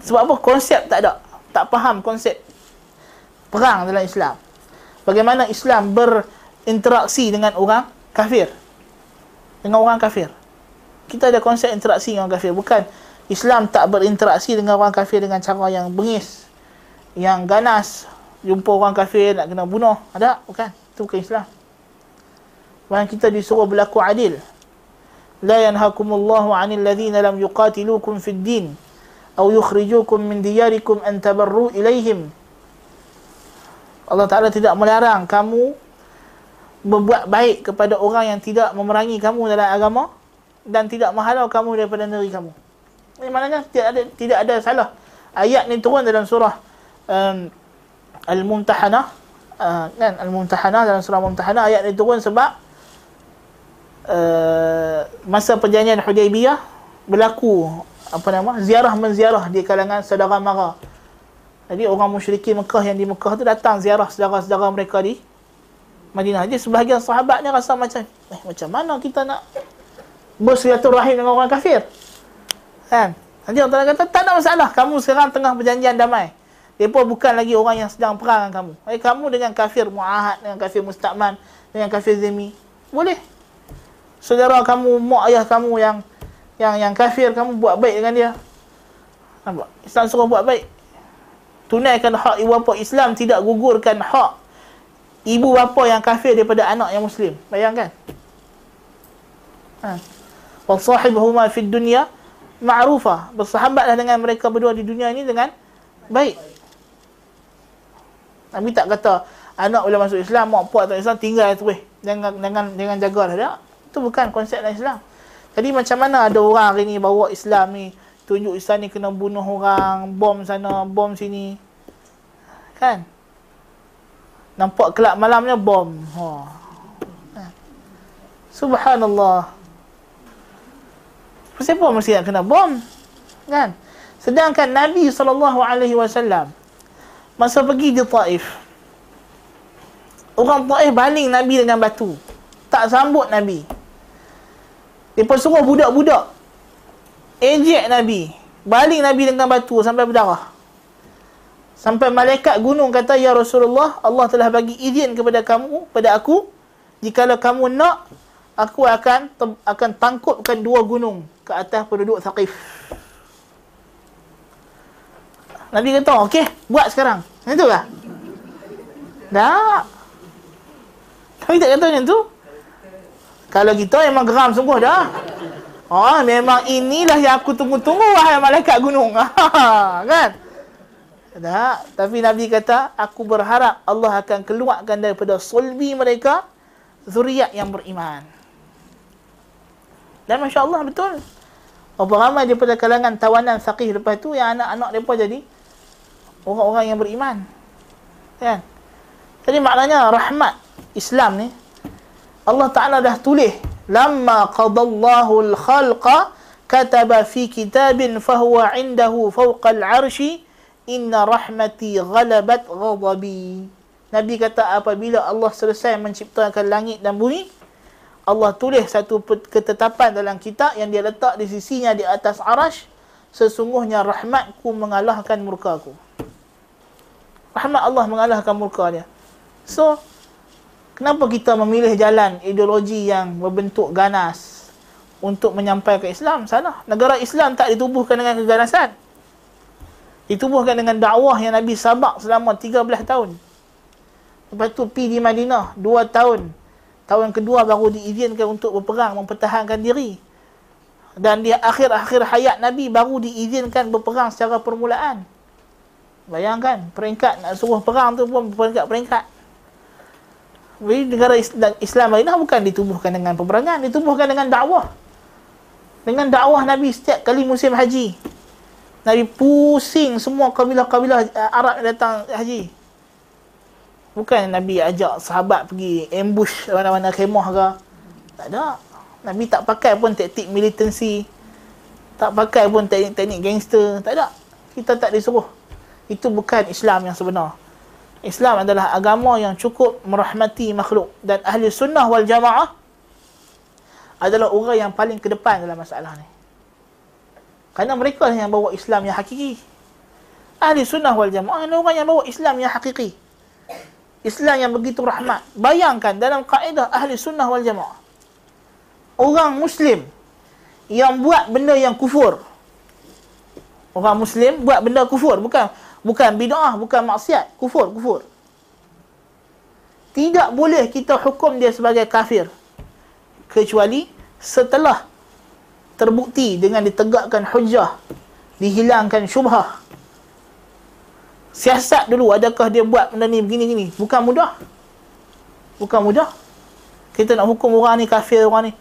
Sebab apa? Konsep tak ada. Tak faham konsep perang dalam Islam. Bagaimana Islam berinteraksi dengan orang kafir. Dengan orang kafir. Kita ada konsep interaksi dengan orang kafir. Bukan Islam tak berinteraksi dengan orang kafir dengan cara yang bengis. Yang ganas. Jumpa orang kafir nak kena bunuh. Ada? Bukan. Itu bukan Islam. Bahkan kita disuruh berlaku adil. لا ينهاكم الله عن الذين لم يقاتلوكم في الدين أو يخرجوكم من دياركم أن تبروا إليهم Allah Ta'ala tidak melarang kamu berbuat baik kepada orang yang tidak memerangi kamu dalam agama dan tidak menghalau kamu daripada negeri kamu. Ini maknanya tidak ada tidak ada salah. Ayat ni turun dalam surah um, Al-Mumtahanah uh, kan Al-Mumtahanah dalam surah Mumtahanah ayat ni turun sebab uh, masa perjanjian Hudaybiyah berlaku apa nama ziarah menziarah di kalangan saudara mara. Jadi orang musyrikin Mekah yang di Mekah tu datang ziarah saudara-saudara mereka di Madinah. Jadi sebahagian sahabatnya rasa macam eh macam mana kita nak bersilaturahim dengan orang kafir? Kan? Nanti orang kata tak ada masalah. Kamu sekarang tengah perjanjian damai. Mereka bukan lagi orang yang sedang perang dengan kamu. Eh, kamu dengan kafir mu'ahad, dengan kafir mustakman, dengan kafir zimi. Boleh. Saudara kamu, mak ayah kamu yang yang yang kafir, kamu buat baik dengan dia. Nampak? Islam suruh buat baik. Tunaikan hak ibu bapa. Islam tidak gugurkan hak ibu bapa yang kafir daripada anak yang muslim. Bayangkan. Ha. Wa sahibuhuma fid dunya ma'rufa. Bersahabatlah dengan mereka berdua di dunia ini dengan baik. Nabi tak kata anak boleh masuk Islam, mak puak tak Islam tinggal eh. Jangan jangan jangan jaga dah. Itu bukan konsep dalam Islam. Jadi macam mana ada orang hari ni bawa Islam ni tunjuk Islam ni kena bunuh orang, bom sana, bom sini. Kan? Nampak kelab malamnya bom. Ha. Kan? Subhanallah. Siapa mesti nak kena bom? Kan? Sedangkan Nabi SAW masa pergi di Taif. Orang Taif baling Nabi dengan batu. Tak sambut Nabi. Mereka suruh budak-budak. Ejek Nabi. Baling Nabi dengan batu sampai berdarah. Sampai malaikat gunung kata, Ya Rasulullah, Allah telah bagi izin kepada kamu, pada aku. Jikalau kamu nak, aku akan akan tangkupkan dua gunung ke atas penduduk Thaqif. Nabi kata, okey, buat sekarang. Macam tu lah. Tak. Nabi tak kata macam tu. Kalau kita memang geram sungguh dah. Oh, memang inilah yang aku tunggu-tunggu wahai malaikat gunung. kan? Tak. Tapi Nabi kata, aku berharap Allah akan keluarkan daripada sulbi mereka zuriat yang beriman. Dan Masya Allah betul. Berapa ramai daripada kalangan tawanan saqih lepas tu yang anak-anak mereka jadi orang-orang yang beriman. Kan? Jadi maknanya rahmat Islam ni Allah Taala dah tulis lamma qadallahu al-khalqa kataba fi kitabin fahuwa indahu fawqa al-arshi inna rahmati ghalabat ghadabi Nabi kata apabila Allah selesai menciptakan langit dan bumi Allah tulis satu ketetapan dalam kitab yang dia letak di sisinya di atas arash sesungguhnya rahmatku mengalahkan murkaku rahmat Allah mengalahkan murka dia. So, kenapa kita memilih jalan ideologi yang berbentuk ganas untuk menyampaikan Islam? Salah. Negara Islam tak ditubuhkan dengan keganasan. Ditubuhkan dengan dakwah yang Nabi sabak selama 13 tahun. Lepas tu pergi di Madinah 2 tahun. Tahun kedua baru diizinkan untuk berperang, mempertahankan diri. Dan di akhir-akhir hayat Nabi baru diizinkan berperang secara permulaan. Bayangkan, peringkat nak suruh perang tu pun peringkat-peringkat. Jadi negara Islam Madinah bukan ditubuhkan dengan peperangan, ditubuhkan dengan dakwah. Dengan dakwah Nabi setiap kali musim haji. Nabi pusing semua kabilah-kabilah eh, Arab yang datang haji. Bukan Nabi ajak sahabat pergi ambush mana-mana kemah ke. Tak ada. Nabi tak pakai pun taktik militansi. Tak pakai pun teknik-teknik gangster. Tak ada. Kita tak disuruh. Itu bukan Islam yang sebenar. Islam adalah agama yang cukup merahmati makhluk. Dan ahli sunnah wal jamaah adalah orang yang paling ke depan dalam masalah ni. Kerana mereka lah yang bawa Islam yang hakiki. Ahli sunnah wal jamaah adalah orang yang bawa Islam yang hakiki. Islam yang begitu rahmat. Bayangkan dalam kaedah ahli sunnah wal jamaah. Orang Muslim yang buat benda yang kufur. Orang Muslim buat benda kufur. Bukan bukan bid'ah, bukan maksiat, kufur, kufur. Tidak boleh kita hukum dia sebagai kafir kecuali setelah terbukti dengan ditegakkan hujah, dihilangkan syubhah. Siasat dulu adakah dia buat benda ni begini-gini? Bukan mudah. Bukan mudah. Kita nak hukum orang ni kafir orang ni.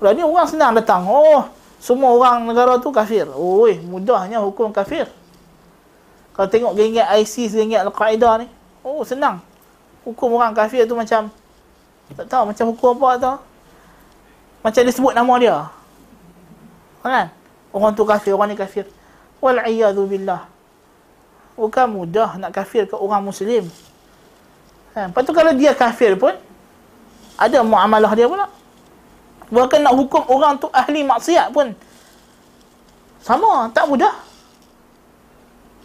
Lah ni orang senang datang. Oh, semua orang negara tu kafir. Oi, mudahnya hukum kafir. Kalau tengok geng-geng ISIS, geng-geng Al-Qaeda ni, oh senang. Hukum orang kafir tu macam tak tahu macam hukum apa tau. Macam dia sebut nama dia. Kan? Orang tu kafir, orang ni kafir. Wal'iyadu billah. Bukan mudah nak kafir ke orang Muslim. Kan? Lepas tu kalau dia kafir pun, ada muamalah dia pula. Bahkan nak hukum orang tu ahli maksiat pun, sama, tak mudah.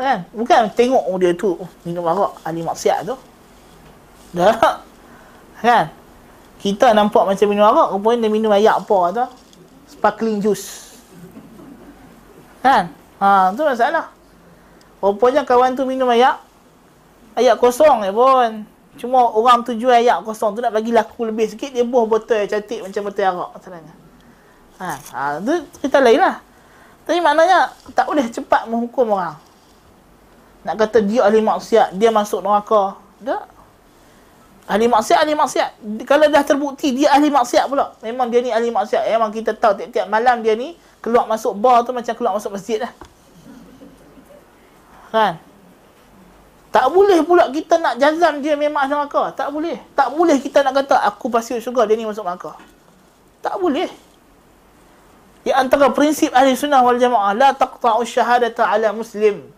Kan? Bukan tengok oh, dia tu minum arak ahli maksiat tu. Dah. Kan? Kita nampak macam minum arak, rupanya dia minum ayak apa tu? Sparkling juice. Kan? Ha, tu masalah. Rupanya kawan tu minum ayak Ayak kosong je pun Cuma orang tu jual ayak kosong tu nak bagi laku lebih sikit Dia buah botol cantik macam botol arak masalahnya. Ha, ha, tu cerita lain lah Tapi maknanya tak boleh cepat menghukum orang Nak kata dia ahli maksiat Dia masuk neraka Tak Ahli maksiat, ahli maksiat Kalau dah terbukti dia ahli maksiat pula Memang dia ni ahli maksiat Memang kita tahu tiap-tiap malam dia ni Keluar masuk bar tu macam keluar masuk masjid lah Kan? Tak boleh pula kita nak jazam dia memang ahli neraka. Tak boleh. Tak boleh kita nak kata aku pasti syurga dia ni masuk neraka. Tak boleh. Di antara prinsip ahli sunnah wal jamaah la taqta'u syahadata ala muslim.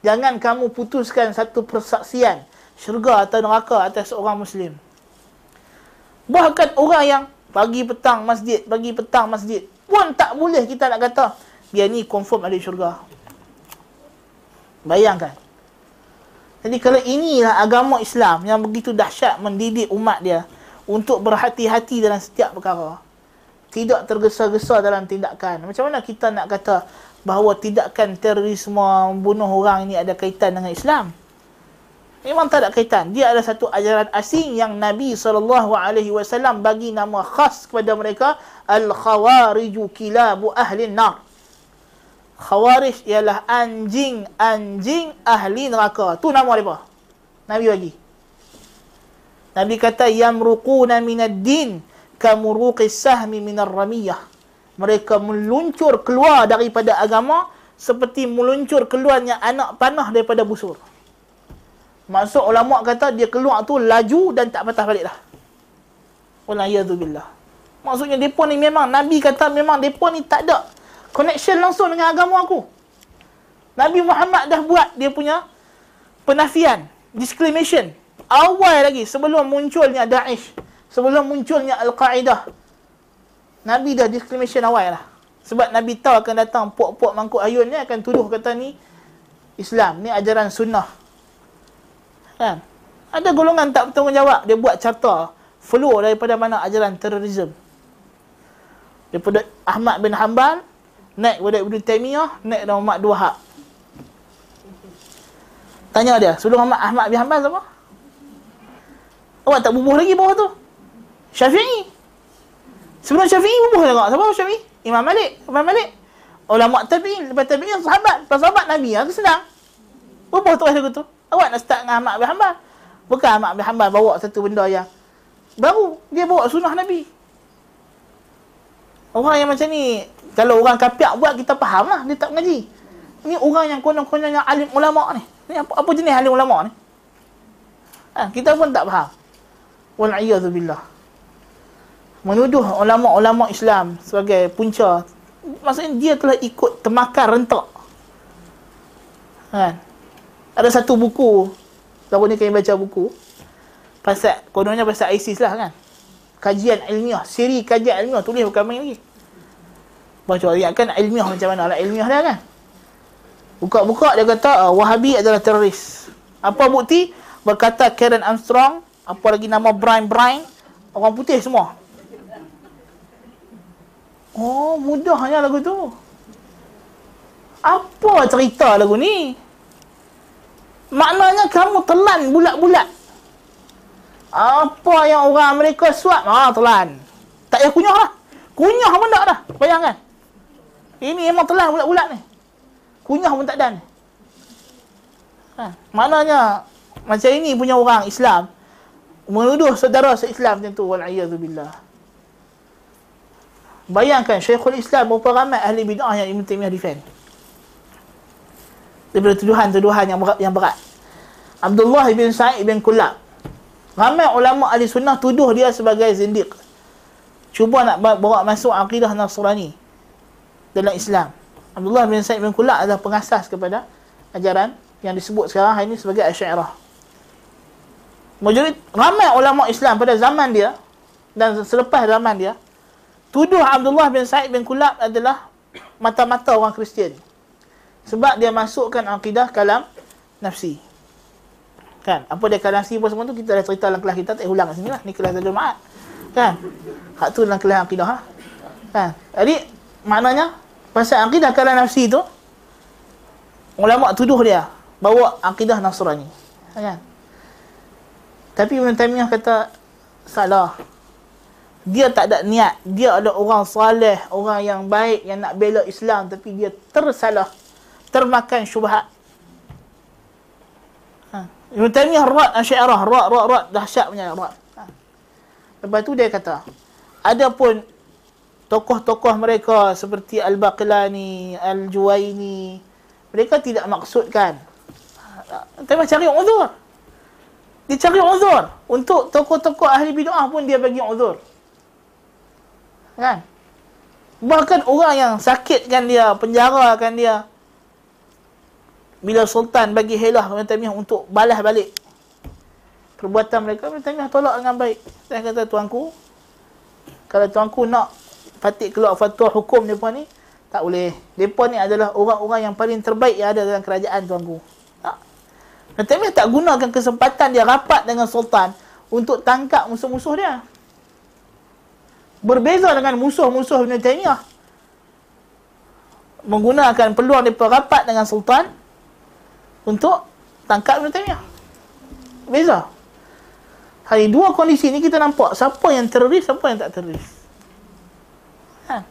Jangan kamu putuskan satu persaksian syurga atau neraka atas seorang muslim. Bahkan orang yang pagi petang masjid, pagi petang masjid pun tak boleh kita nak kata dia ni confirm ahli syurga. Bayangkan. Jadi kalau inilah agama Islam yang begitu dahsyat mendidik umat dia untuk berhati-hati dalam setiap perkara. Tidak tergesa-gesa dalam tindakan. Macam mana kita nak kata bahawa tindakan terorisme membunuh orang ini ada kaitan dengan Islam? Memang tak ada kaitan. Dia ada satu ajaran asing yang Nabi SAW bagi nama khas kepada mereka. Al-Khawariju Kilabu Ahlin Nar. Khawarij ialah anjing-anjing ahli neraka. Tu nama mereka. Nabi bagi. Nabi kata yamruquna minad din kamuruqis sahmi minar ramiyah. Mereka meluncur keluar daripada agama seperti meluncur keluarnya anak panah daripada busur. Maksud ulama kata dia keluar tu laju dan tak patah balik dah. Wallahiyazubillah. Maksudnya depa ni memang Nabi kata memang depa ni tak ada connection langsung dengan agama aku. Nabi Muhammad dah buat dia punya penafian, discrimination. Awal lagi sebelum munculnya Daesh, sebelum munculnya Al-Qaeda. Nabi dah discrimination awal lah. Sebab Nabi tahu akan datang puak-puak mangkuk ayun ni akan tuduh kata ni Islam, ni ajaran sunnah. Kan? Ada golongan tak bertanggungjawab, dia buat carta flow daripada mana ajaran terorisme. Daripada Ahmad bin Hanbal naik kepada Ibn Taymiyah, naik kepada Muhammad Dua Hak. Tanya dia, sebelum Muhammad Ahmad bin Hanbal siapa? Awak tak bubuh lagi bawah tu? Syafi'i. Sebelum Syafi'i bubuh juga. Siapa Syafi'i? Imam Malik. Imam Malik. Ulama tabi'in, lepas tabi'in sahabat, lepas sahabat Nabi. Aku senang. Bubuh terus lagu tu. Awak nak start dengan Ahmad bin Hanbal. Bukan Ahmad bin Hanbal bawa satu benda yang baru. Dia bawa sunnah Nabi. Orang yang macam ni kalau orang kapiak buat kita faham lah dia tak mengaji ni orang yang konon-konon yang alim ulama ni ni apa, apa jenis alim ulama ni ha, kita pun tak faham wal'iyadzubillah menuduh ulama-ulama Islam sebagai punca. Maksudnya dia telah ikut temakar rentak. Kan? Ada satu buku tahun ni kami baca buku? Pasal kononnya pasal ISIS lah kan? Kajian ilmiah siri kajian ilmiah tulis bukan main lagi. Baca ayat kan ilmiah macam mana? Lah ilmiah dia kan? Buka-buka dia kata uh, Wahabi adalah teroris. Apa bukti? Berkata Karen Armstrong apa lagi nama? Brian Brian orang putih semua oh mudahnya lagu tu. Apa cerita lagu ni? Maknanya kamu telan bulat-bulat. Apa yang orang Amerika suap? Ah telan. Tak payah kunyah lah. Kunyah pun tak dah. Bayangkan. Ini memang telan bulat-bulat ni. Kunyah pun tak ada ni. Ha. Maknanya, macam ini punya orang Islam, menuduh saudara se-Islam macam tu. Wal'iyadzubillah bayangkan Syekhul Islam berapa ramai ahli bid'ah yang Ibn Taymiyah defend. Daripada tuduhan-tuduhan yang berat, yang berat. Abdullah bin Sa'id bin Kulab ramai ulama ahli sunnah tuduh dia sebagai zindiq. Cuba nak bawa masuk akidah Nasrani dalam Islam. Abdullah bin Sa'id bin Kulab adalah pengasas kepada ajaran yang disebut sekarang hari ini sebagai Asy'ariyah Majorit ramai ulama Islam pada zaman dia dan selepas zaman dia tuduh Abdullah bin Sa'id bin Kulab adalah mata-mata orang Kristian. Sebab dia masukkan akidah kalam nafsi. Kan? Apa dia kalam nafsi apa semua tu kita dah cerita dalam kelas kita tak ulang kat sini lah. Ni kelas Zadul Ma'ad. Kan? Hak tu dalam kelas akidah ha? Kan? Jadi maknanya pasal akidah kalam nafsi tu ulama tuduh dia bawa akidah Nasrani. Kan? Tapi Ibn Taymiyah kata salah. Dia tak ada niat. Dia ada orang saleh, orang yang baik yang nak bela Islam tapi dia tersalah. Termakan syubhat. Ha. Ibn Taymiyah rat Asy'ariyah, rat rat rat dahsyat punya rat. Ha. Lepas tu dia kata, ada pun tokoh-tokoh mereka seperti Al-Baqilani, Al-Juwaini, mereka tidak maksudkan. Ha. Tapi cari uzur. Dia cari uzur. Untuk tokoh-tokoh ahli bid'ah pun dia bagi uzur. Kan? Bahkan orang yang sakitkan dia, penjarakan dia. Bila sultan bagi helah Ibn Taymiyah untuk balas balik perbuatan mereka, Ibn Taymiyah tolak dengan baik. Saya kata, tuanku, kalau tuanku nak patik keluar fatwa hukum mereka ni, tak boleh. Mereka ni adalah orang-orang yang paling terbaik yang ada dalam kerajaan tuanku. Dan Taimiyah tak gunakan kesempatan dia rapat dengan sultan untuk tangkap musuh-musuh dia. Berbeza dengan musuh-musuh Ibn Taimiyah. Menggunakan peluang dia rapat dengan sultan untuk tangkap Ibn Taimiyah. Beza. Hari dua kondisi ni kita nampak siapa yang teroris, siapa yang tak teroris. Ha.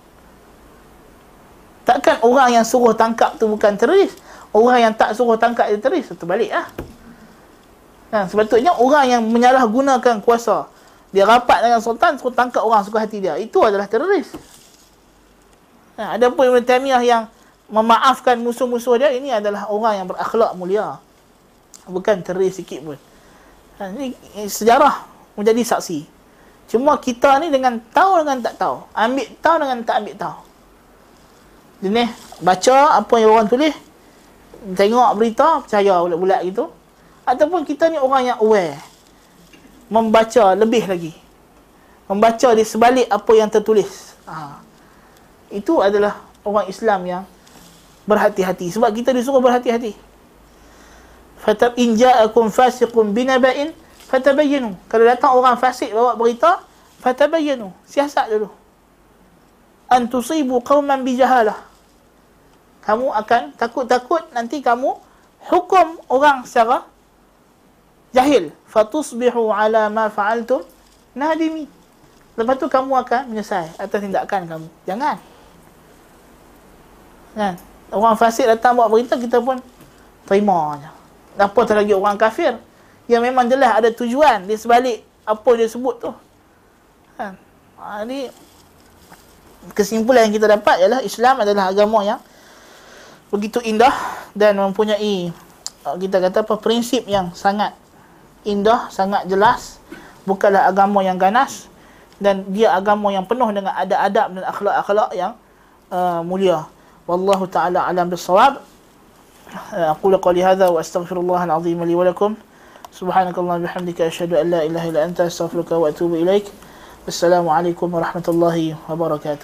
Takkan orang yang suruh tangkap tu bukan teroris orang yang tak suruh tangkap dia teris terbalik lah ha, sebetulnya orang yang menyalahgunakan kuasa dia rapat dengan sultan suruh tangkap orang suka hati dia. Itu adalah teroris. Ha, ada pun Ibn Taymiyah yang memaafkan musuh-musuh dia ini adalah orang yang berakhlak mulia. Bukan teroris sikit pun. Ha, ini, ini sejarah menjadi saksi. Cuma kita ni dengan tahu dengan tak tahu. Ambil tahu dengan tak ambil tahu. Jadi baca apa yang orang tulis tengok berita percaya bulat-bulat gitu. Ataupun kita ni orang yang aware membaca lebih lagi. Membaca di sebalik apa yang tertulis. Ha. itu adalah orang Islam yang berhati-hati. Sebab kita disuruh berhati-hati. Fatab in ja'akum fasiqun binaba'in fatabayyanu. Kalau datang orang fasik bawa berita fatabayyanu. Siasat dulu. An tusibu qauman bijahalah kamu akan takut-takut nanti kamu hukum orang secara jahil. Fatusbihu ala ma fa'altum nadimi. Lepas tu kamu akan menyesal atas tindakan kamu. Jangan. Kan? Orang fasik datang buat berita kita pun terima je. Apa lagi orang kafir? Yang memang jelas ada tujuan di sebalik apa dia sebut tu. Kan? Jadi kesimpulan yang kita dapat ialah Islam adalah agama yang begitu indah dan mempunyai kita kata apa prinsip yang sangat indah, sangat jelas, bukanlah agama yang ganas dan dia agama yang penuh dengan adab-adab dan akhlak-akhlak yang uh, mulia. Wallahu taala alam bisawab. Uh, aqulu qali hadha wa astaghfirullah al-azim li wa lakum. Subhanakallah bihamdika asyhadu an la ilaha illa anta astaghfiruka wa atubu ilaik. Assalamualaikum warahmatullahi wabarakatuh.